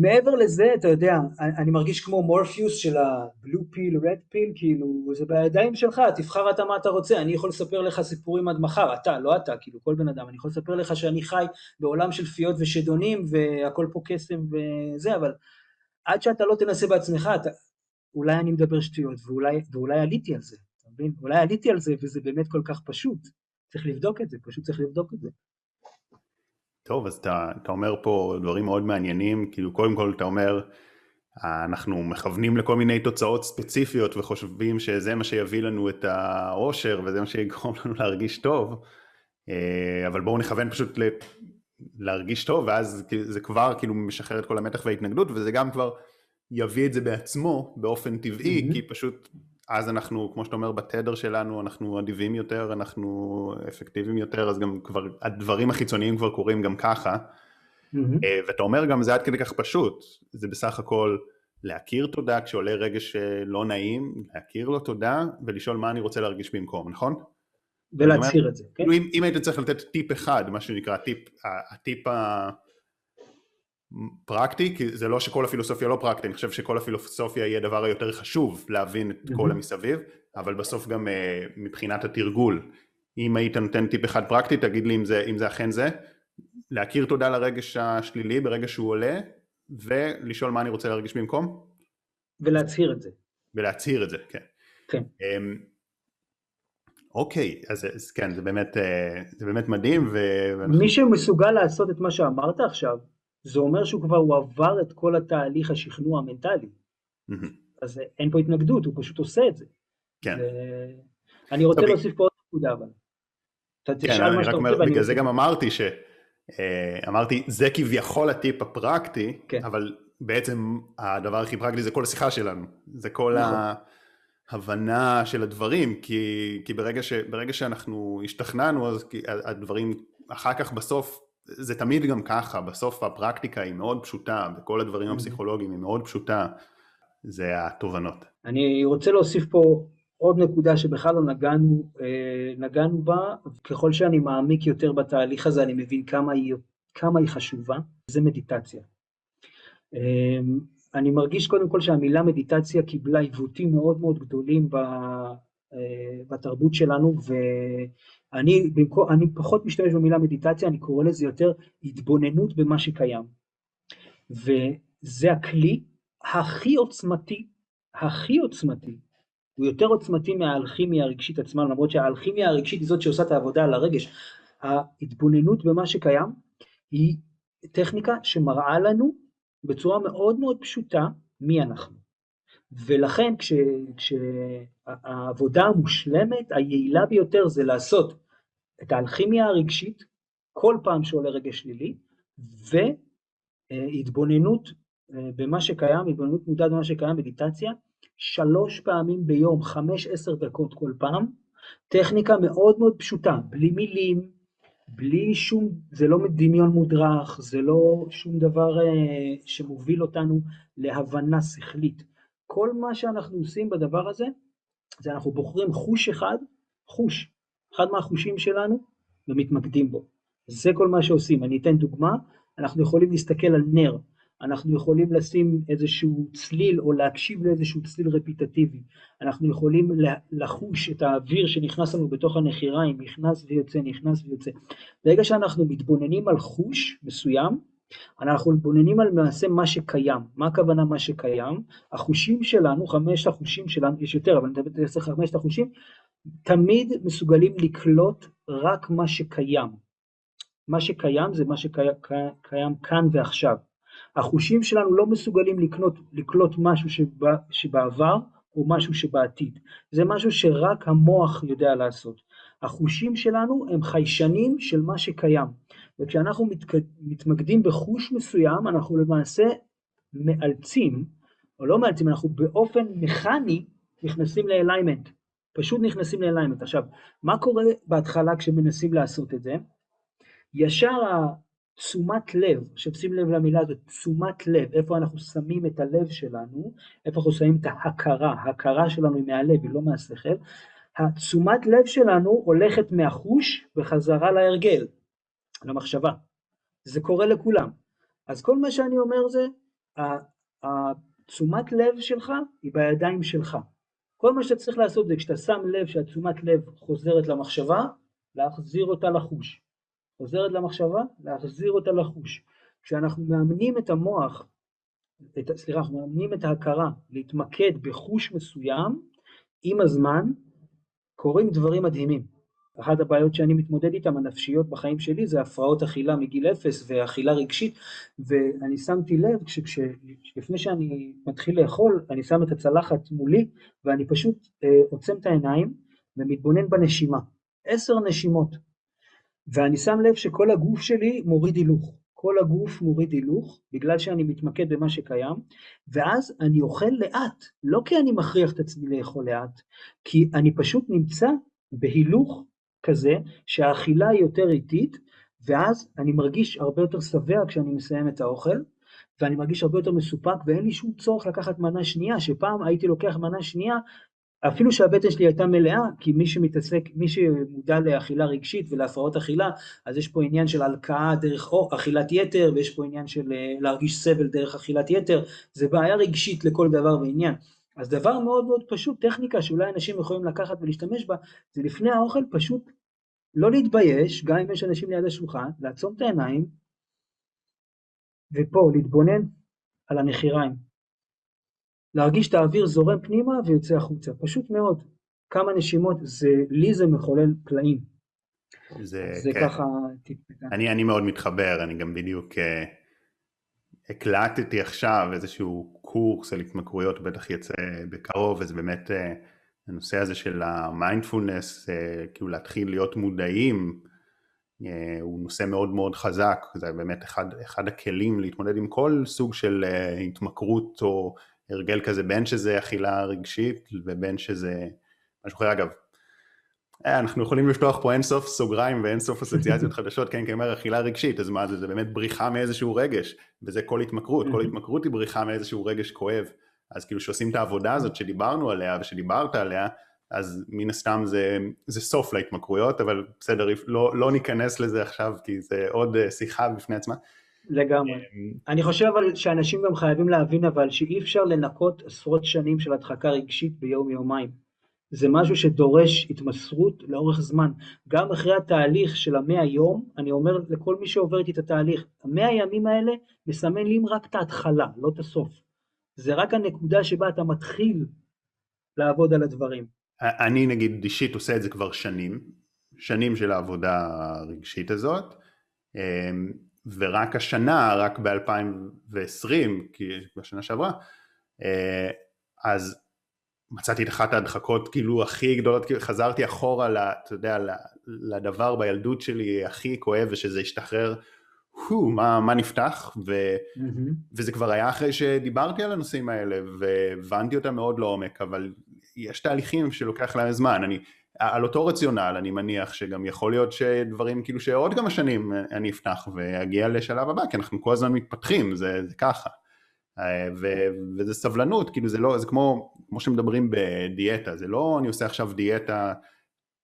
מעבר לזה, אתה יודע, אני מרגיש כמו מורפיוס של הבלו פיל, רד פיל, כאילו, זה בידיים שלך, תבחר אתה מה אתה רוצה, אני יכול לספר לך סיפורים עד מחר, אתה, לא אתה, כאילו, כל בן אדם, אני יכול לספר לך שאני חי בעולם של פיות ושדונים, והכל פה קסם וזה, אבל עד שאתה לא תנסה בעצמך, אתה, אולי אני מדבר שטויות, ואולי, ואולי עליתי על זה, אתה מבין? אולי עליתי על זה, וזה באמת כל כך פשוט, צריך לבדוק את זה, פשוט צריך לבדוק את זה. טוב, אז אתה, אתה אומר פה דברים מאוד מעניינים, כאילו קודם כל אתה אומר, אנחנו מכוונים לכל מיני תוצאות ספציפיות וחושבים שזה מה שיביא לנו את העושר וזה מה שיגרום לנו להרגיש טוב, אה, אבל בואו נכוון פשוט ל... להרגיש טוב ואז זה כבר כאילו משחרר את כל המתח וההתנגדות וזה גם כבר יביא את זה בעצמו באופן טבעי mm-hmm. כי פשוט אז אנחנו, כמו שאתה אומר, בתדר שלנו אנחנו אדיבים יותר, אנחנו אפקטיביים יותר, אז גם כבר הדברים החיצוניים כבר קורים גם ככה. Mm-hmm. ואתה אומר גם זה עד כדי כך פשוט, זה בסך הכל להכיר תודה כשעולה רגש אה, לא נעים, להכיר לו תודה ולשאול מה אני רוצה להרגיש במקום, נכון? ולהצהיר את זה, כן? אם, אם היית צריך לתת טיפ אחד, מה שנקרא טיפ, הטיפ ה... פרקטי, כי זה לא שכל הפילוסופיה לא פרקטית, אני חושב שכל הפילוסופיה יהיה הדבר היותר חשוב להבין את כל המסביב, אבל בסוף גם uh, מבחינת התרגול, אם היית נותן טיפ אחד פרקטי, תגיד לי אם זה, אם זה אכן זה, להכיר תודה לרגש השלילי ברגע שהוא עולה, ולשאול מה אני רוצה להרגיש במקום. ולהצהיר את זה. ולהצהיר את זה, כן. כן. Um, אוקיי, אז, אז כן, זה באמת, אה, זה באמת מדהים. ו... מי שמסוגל לעשות את מה שאמרת עכשיו, זה אומר שהוא כבר הוא עבר את כל התהליך השכנוע המנטלי. אז אין פה התנגדות, הוא פשוט עושה את זה. כן. אני רוצה להוסיף פה עוד נקודה אבל. אתה כן, תשאל מה שאתה רוצה. בגלל זה גם אמרתי ש... אה, אמרתי, זה כביכול הטיפ הפרקטי, כן. אבל בעצם הדבר הכי פרקטי זה כל השיחה שלנו, זה כל נכון. ההבנה של הדברים, כי, כי ברגע, ש, ברגע שאנחנו השתכנענו אז הדברים אחר כך בסוף, זה תמיד גם ככה, בסוף הפרקטיקה היא מאוד פשוטה, וכל הדברים mm-hmm. הפסיכולוגיים היא מאוד פשוטה, זה התובנות. אני רוצה להוסיף פה עוד נקודה שבכלל לא נגענו, אה, נגענו בה, ככל שאני מעמיק יותר בתהליך הזה אני מבין כמה היא, כמה היא חשובה, זה מדיטציה. אה, אני מרגיש קודם כל שהמילה מדיטציה קיבלה עיוותים מאוד מאוד גדולים אה, בתרבות שלנו, ואני במקום, אני פחות משתמש במילה מדיטציה, אני קורא לזה יותר התבוננות במה שקיים. וזה הכלי הכי עוצמתי, הכי עוצמתי, הוא יותר עוצמתי מהאלכימיה הרגשית עצמה, למרות שהאלכימיה הרגשית היא זאת שעושה את העבודה על הרגש. ההתבוננות במה שקיים היא טכניקה שמראה לנו בצורה מאוד מאוד פשוטה מי אנחנו. ולכן כש, כשהעבודה המושלמת, היעילה ביותר זה לעשות את האלכימיה הרגשית כל פעם שעולה רגש שלילי, והתבוננות אה, במה שקיים, התבוננות מודעת במה שקיים, מדיטציה, שלוש פעמים ביום, חמש עשר דקות כל פעם, טכניקה מאוד מאוד פשוטה, בלי מילים, בלי שום, זה לא דמיון מודרך, זה לא שום דבר אה, שמוביל אותנו להבנה שכלית. כל מה שאנחנו עושים בדבר הזה, זה אנחנו בוחרים חוש אחד, חוש, אחד מהחושים שלנו, ומתמקדים בו. זה כל מה שעושים. אני אתן דוגמה, אנחנו יכולים להסתכל על נר, אנחנו יכולים לשים איזשהו צליל או להקשיב לאיזשהו צליל רפיטטיבי, אנחנו יכולים לחוש את האוויר שנכנס לנו בתוך הנחיריים, נכנס ויוצא, נכנס ויוצא. ברגע שאנחנו מתבוננים על חוש מסוים, אנחנו מתבוננים על מעשה מה שקיים. מה הכוונה מה שקיים? החושים שלנו, חמשת החושים שלנו, יש יותר, אבל אני מדבר על חמשת החושים, תמיד מסוגלים לקלוט רק מה שקיים. מה שקיים זה מה שקיים כאן ועכשיו. החושים שלנו לא מסוגלים לקנות, לקלוט משהו שבא, שבעבר או משהו שבעתיד. זה משהו שרק המוח יודע לעשות. החושים שלנו הם חיישנים של מה שקיים. וכשאנחנו מת, מתמקדים בחוש מסוים, אנחנו למעשה מאלצים, או לא מאלצים, אנחנו באופן מכני נכנסים לאליימנט. פשוט נכנסים לאליימנט. עכשיו, מה קורה בהתחלה כשמנסים לעשות את זה? ישר תשומת לב, עכשיו שים לב למילה הזאת, תשומת לב, איפה אנחנו שמים את הלב שלנו, איפה אנחנו שמים את ההכרה, ההכרה שלנו היא מהלב, היא לא מהשכל, התשומת לב שלנו הולכת מהחוש בחזרה להרגל, למחשבה. זה קורה לכולם. אז כל מה שאני אומר זה, התשומת לב שלך היא בידיים שלך. כל מה שאתה צריך לעשות זה כשאתה שם לב שהתשומת לב חוזרת למחשבה, להחזיר אותה לחוש. עוזרת למחשבה, להחזיר אותה לחוש. כשאנחנו מאמנים את המוח, את, סליחה, אנחנו מאמנים את ההכרה להתמקד בחוש מסוים, עם הזמן קורים דברים מדהימים. אחת הבעיות שאני מתמודד איתן, הנפשיות בחיים שלי, זה הפרעות אכילה מגיל אפס ואכילה רגשית, ואני שמתי לב, שלפני שאני מתחיל לאכול, אני שם את הצלחת מולי, ואני פשוט אה, עוצם את העיניים ומתבונן בנשימה. עשר נשימות. ואני שם לב שכל הגוף שלי מוריד הילוך, כל הגוף מוריד הילוך, בגלל שאני מתמקד במה שקיים, ואז אני אוכל לאט, לא כי אני מכריח את עצמי לאכול לאט, כי אני פשוט נמצא בהילוך כזה שהאכילה היא יותר איטית, ואז אני מרגיש הרבה יותר שבע כשאני מסיים את האוכל, ואני מרגיש הרבה יותר מסופק ואין לי שום צורך לקחת מנה שנייה, שפעם הייתי לוקח מנה שנייה אפילו שהבטן שלי הייתה מלאה, כי מי שמתעסק, מי שמודע לאכילה רגשית ולהפרעות אכילה, אז יש פה עניין של הלקאה דרך אכילת יתר, ויש פה עניין של אה, להרגיש סבל דרך אכילת יתר, זה בעיה רגשית לכל דבר ועניין. אז דבר מאוד מאוד פשוט, טכניקה שאולי אנשים יכולים לקחת ולהשתמש בה, זה לפני האוכל פשוט לא להתבייש, גם אם יש אנשים ליד השולחן, לעצום את העיניים, ופה להתבונן על הנחיריים. להרגיש את האוויר זורם פנימה ויוצא החוצה, פשוט מאוד. כמה נשימות, זה, לי זה מחולל פלאים. זה, זה כן. ככה. אני, אני מאוד מתחבר, אני גם בדיוק uh, הקלטתי עכשיו איזשהו קורס על התמכרויות, בטח יצא בקרוב, וזה באמת uh, הנושא הזה של המיינדפולנס, uh, כאילו להתחיל להיות מודעים אה, הוא נושא מאוד מאוד חזק, זה באמת אחד, אחד הכלים להתמודד עם כל סוג של אה, התמכרות או הרגל כזה, בין שזה אכילה רגשית ובין שזה משהו אחר. אגב, אה, אנחנו יכולים לפתוח פה אינסוף סוגריים ואינסוף אסוציאציות [LAUGHS] חדשות, כן, כי אומר אכילה רגשית, אז מה זה, זה באמת בריחה מאיזשהו רגש, וזה כל התמכרות, כל התמכרות היא בריחה מאיזשהו רגש כואב, אז כאילו שעושים את העבודה הזאת שדיברנו עליה ושדיברת עליה, אז מן הסתם זה, זה סוף להתמכרויות, אבל בסדר, לא, לא ניכנס לזה עכשיו כי זה עוד אה, שיחה בפני עצמה. לגמרי. אמ, אני חושב אבל שאנשים גם חייבים להבין אבל שאי אפשר לנקות עשרות שנים של הדחקה רגשית ביום יומיים. זה משהו שדורש התמסרות לאורך זמן. גם אחרי התהליך של המאה יום, אני אומר לכל מי שעובר איתי את התהליך, המאה ימים האלה מסמלים רק את ההתחלה, לא את הסוף. זה רק הנקודה שבה אתה מתחיל לעבוד על הדברים. אני נגיד אישית עושה את זה כבר שנים, שנים של העבודה הרגשית הזאת, אמ, ורק השנה, רק ב-2020, כי בשנה שעברה, אה, אז מצאתי את אחת ההדחקות כאילו הכי גדולות, כאילו חזרתי אחורה, אתה יודע, לדבר בילדות שלי הכי כואב ושזה השתחרר, הו, מה, מה נפתח, ו, mm-hmm. וזה כבר היה אחרי שדיברתי על הנושאים האלה והבנתי אותם מאוד לעומק, אבל יש תהליכים שלוקח להם זמן, אני, על אותו רציונל אני מניח שגם יכול להיות שדברים כאילו שעוד כמה שנים אני אפתח ואגיע לשלב הבא, כי אנחנו כל הזמן מתפתחים, זה, זה ככה. ו, וזה סבלנות, כאילו זה לא, זה כמו, כמו שמדברים בדיאטה, זה לא אני עושה עכשיו דיאטה,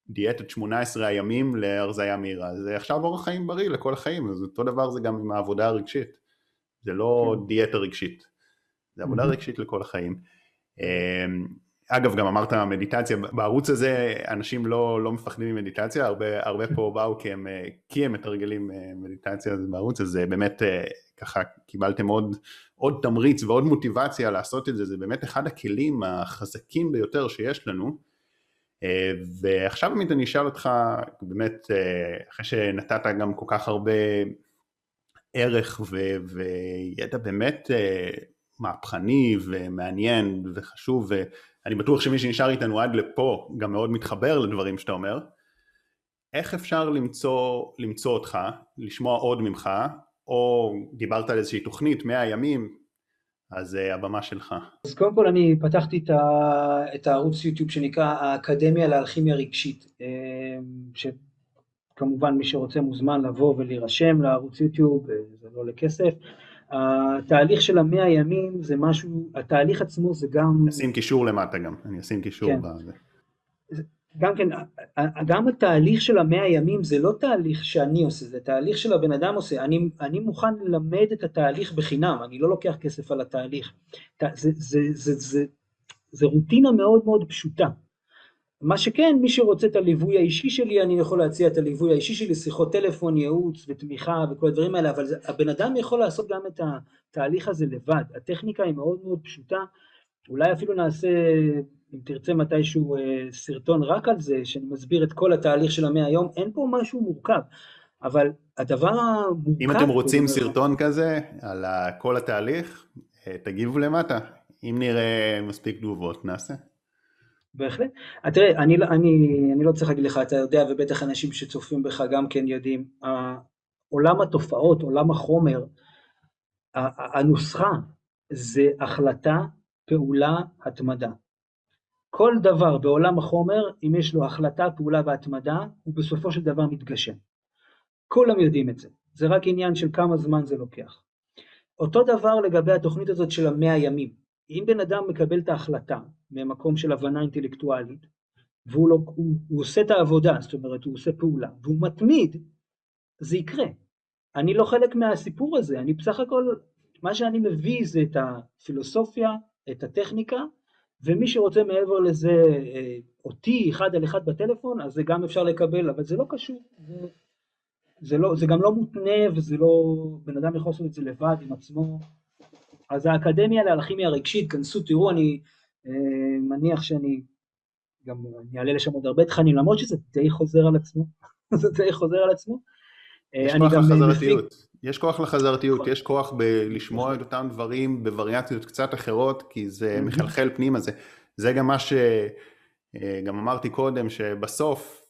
דיאטת 18 הימים להרזייה מהירה, זה עכשיו אורח חיים בריא לכל החיים, אז אותו דבר זה גם עם העבודה הרגשית, זה לא כן. דיאטה רגשית, זה עבודה רגשית לכל החיים. אגב, גם אמרת מדיטציה, בערוץ הזה אנשים לא, לא מפחדים ממדיטציה, הרבה, הרבה פה באו כי הם, כי הם מתרגלים אה, מדיטציה בערוץ, אז באמת אה, ככה קיבלתם עוד, עוד תמריץ ועוד מוטיבציה לעשות את זה, זה באמת אחד הכלים החזקים ביותר שיש לנו. אה, ועכשיו באמת אני אשאל אותך, באמת, אחרי שנתת גם כל כך הרבה ערך ו, וידע באמת מהפכני ומעניין וחשוב, אני בטוח שמי שנשאר איתנו עד לפה גם מאוד מתחבר לדברים שאתה אומר. איך אפשר למצוא, למצוא אותך, לשמוע עוד ממך, או דיברת על איזושהי תוכנית, 100 ימים, אז uh, הבמה שלך. אז קודם כל אני פתחתי את, ה, את הערוץ יוטיוב שנקרא האקדמיה לאלכימיה רגשית, אה, שכמובן מי שרוצה מוזמן לבוא ולהירשם לערוץ יוטיוב, אה, זה לא לכסף. התהליך של המאה ימים זה משהו, התהליך עצמו זה גם... נשים קישור למטה גם, אני אשים קישור כן. בזה. גם כן, גם התהליך של המאה ימים זה לא תהליך שאני עושה, זה תהליך של הבן אדם עושה. אני, אני מוכן ללמד את התהליך בחינם, אני לא לוקח כסף על התהליך. זה, זה, זה, זה, זה, זה רוטינה מאוד מאוד פשוטה. מה שכן, מי שרוצה את הליווי האישי שלי, אני יכול להציע את הליווי האישי שלי, שיחות טלפון, ייעוץ ותמיכה וכל הדברים האלה, אבל הבן אדם יכול לעשות גם את התהליך הזה לבד. הטכניקה היא מאוד מאוד פשוטה, אולי אפילו נעשה, אם תרצה מתישהו, אה, סרטון רק על זה, שאני מסביר את כל התהליך של המאה היום, אין פה משהו מורכב. אבל הדבר המורכב... אם אתם רוצים סרטון. כזה על כל התהליך, אה, תגיבו למטה. אם נראה מספיק תגובות, נעשה. בהחלט. תראה, אני, לא, אני, אני לא צריך להגיד לך, אתה יודע, ובטח אנשים שצופים בך גם כן יודעים, עולם התופעות, עולם החומר, הנוסחה זה החלטה, פעולה, התמדה. כל דבר בעולם החומר, אם יש לו החלטה, פעולה והתמדה, הוא בסופו של דבר מתגשם. כולם יודעים את זה, זה רק עניין של כמה זמן זה לוקח. אותו דבר לגבי התוכנית הזאת של המאה ימים. אם בן אדם מקבל את ההחלטה ממקום של הבנה אינטלקטואלית, והוא לא, הוא, הוא עושה את העבודה, זאת אומרת הוא עושה פעולה, והוא מתמיד, זה יקרה. אני לא חלק מהסיפור הזה, אני בסך הכל, מה שאני מביא זה את הפילוסופיה, את הטכניקה, ומי שרוצה מעבר לזה אה, אותי אחד על אחד בטלפון, אז זה גם אפשר לקבל, אבל זה לא קשור, זה, זה, לא, זה גם לא מותנה וזה לא, בן אדם יכול לעשות את זה לבד עם עצמו, אז האקדמיה לאלכימיה רגשית, כנסו, תראו, אני אה, מניח שאני גם אני אעלה לשם עוד הרבה תכנים, למרות שזה די חוזר על עצמו, [LAUGHS] זה די חוזר על עצמו. אה, יש כוח לחזרתיות, יש כוח לחזרתיות, נכון. יש כוח בלשמוע את אותם דברים בווריאציות קצת אחרות, כי זה מחלחל פנימה, זה, זה גם מה שגם אה, אמרתי קודם, שבסוף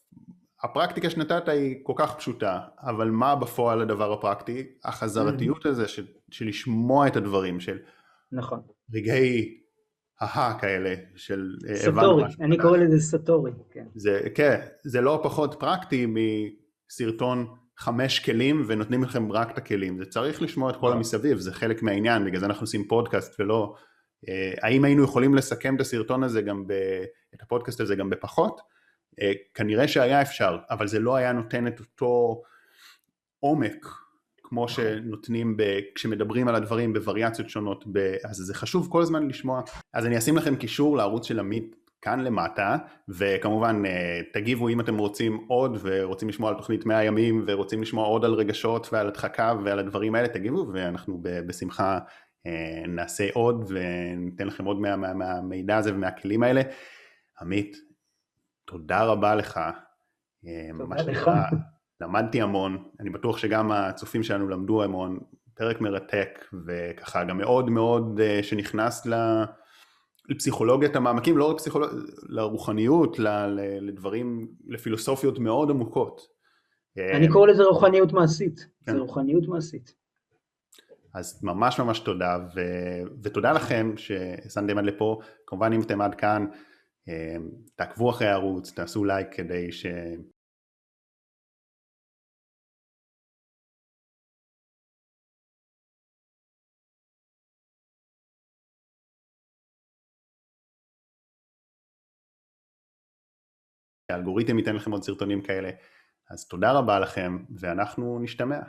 הפרקטיקה שנתת היא כל כך פשוטה, אבל מה בפועל הדבר הפרקטי? החזרתיות הזה של, של לשמוע את הדברים, של נכון. רגעי ההה כאלה, של אה, סטורי, אני קורא לזה סטורי, כן. זה, כן, זה לא פחות פרקטי מסרטון חמש כלים ונותנים לכם רק את הכלים, זה צריך לשמוע את כל נכון. המסביב, זה חלק מהעניין, בגלל זה אנחנו עושים פודקאסט ולא... אה, האם היינו יכולים לסכם את הסרטון הזה גם, ב, את הפודקאסט הזה גם בפחות? אה, כנראה שהיה אפשר, אבל זה לא היה נותן את אותו עומק כמו נכון. שנותנים ב, כשמדברים על הדברים בווריאציות שונות, ב, אז זה חשוב כל הזמן לשמוע. אז אני אשים לכם קישור לערוץ של עמית כאן למטה, וכמובן אה, תגיבו אם אתם רוצים עוד ורוצים לשמוע על תוכנית 100 ימים ורוצים לשמוע עוד על רגשות ועל הדחקה ועל הדברים האלה, תגיבו ואנחנו בשמחה אה, נעשה עוד וניתן לכם עוד מה, מה, מהמידע הזה ומהכלים האלה. עמית, תודה רבה לך. אה, תודה לך. למדתי המון, אני בטוח שגם הצופים שלנו למדו המון, פרק מרתק וככה גם מאוד מאוד אה, שנכנס לפסיכולוגיית המעמקים, לא רק פסיכולוגיה, לרוחניות, לדברים, לפילוסופיות מאוד עמוקות. אני קורא לזה רוחניות מעשית, כן. זה רוחניות מעשית. אז ממש ממש תודה, ו... ותודה לכם שהאזנתם עד לפה, כמובן אם אתם עד כאן, אה, תעקבו אחרי הערוץ, תעשו לייק כדי ש... האלגוריתם ייתן לכם עוד סרטונים כאלה. אז תודה רבה לכם, ואנחנו נשתמע.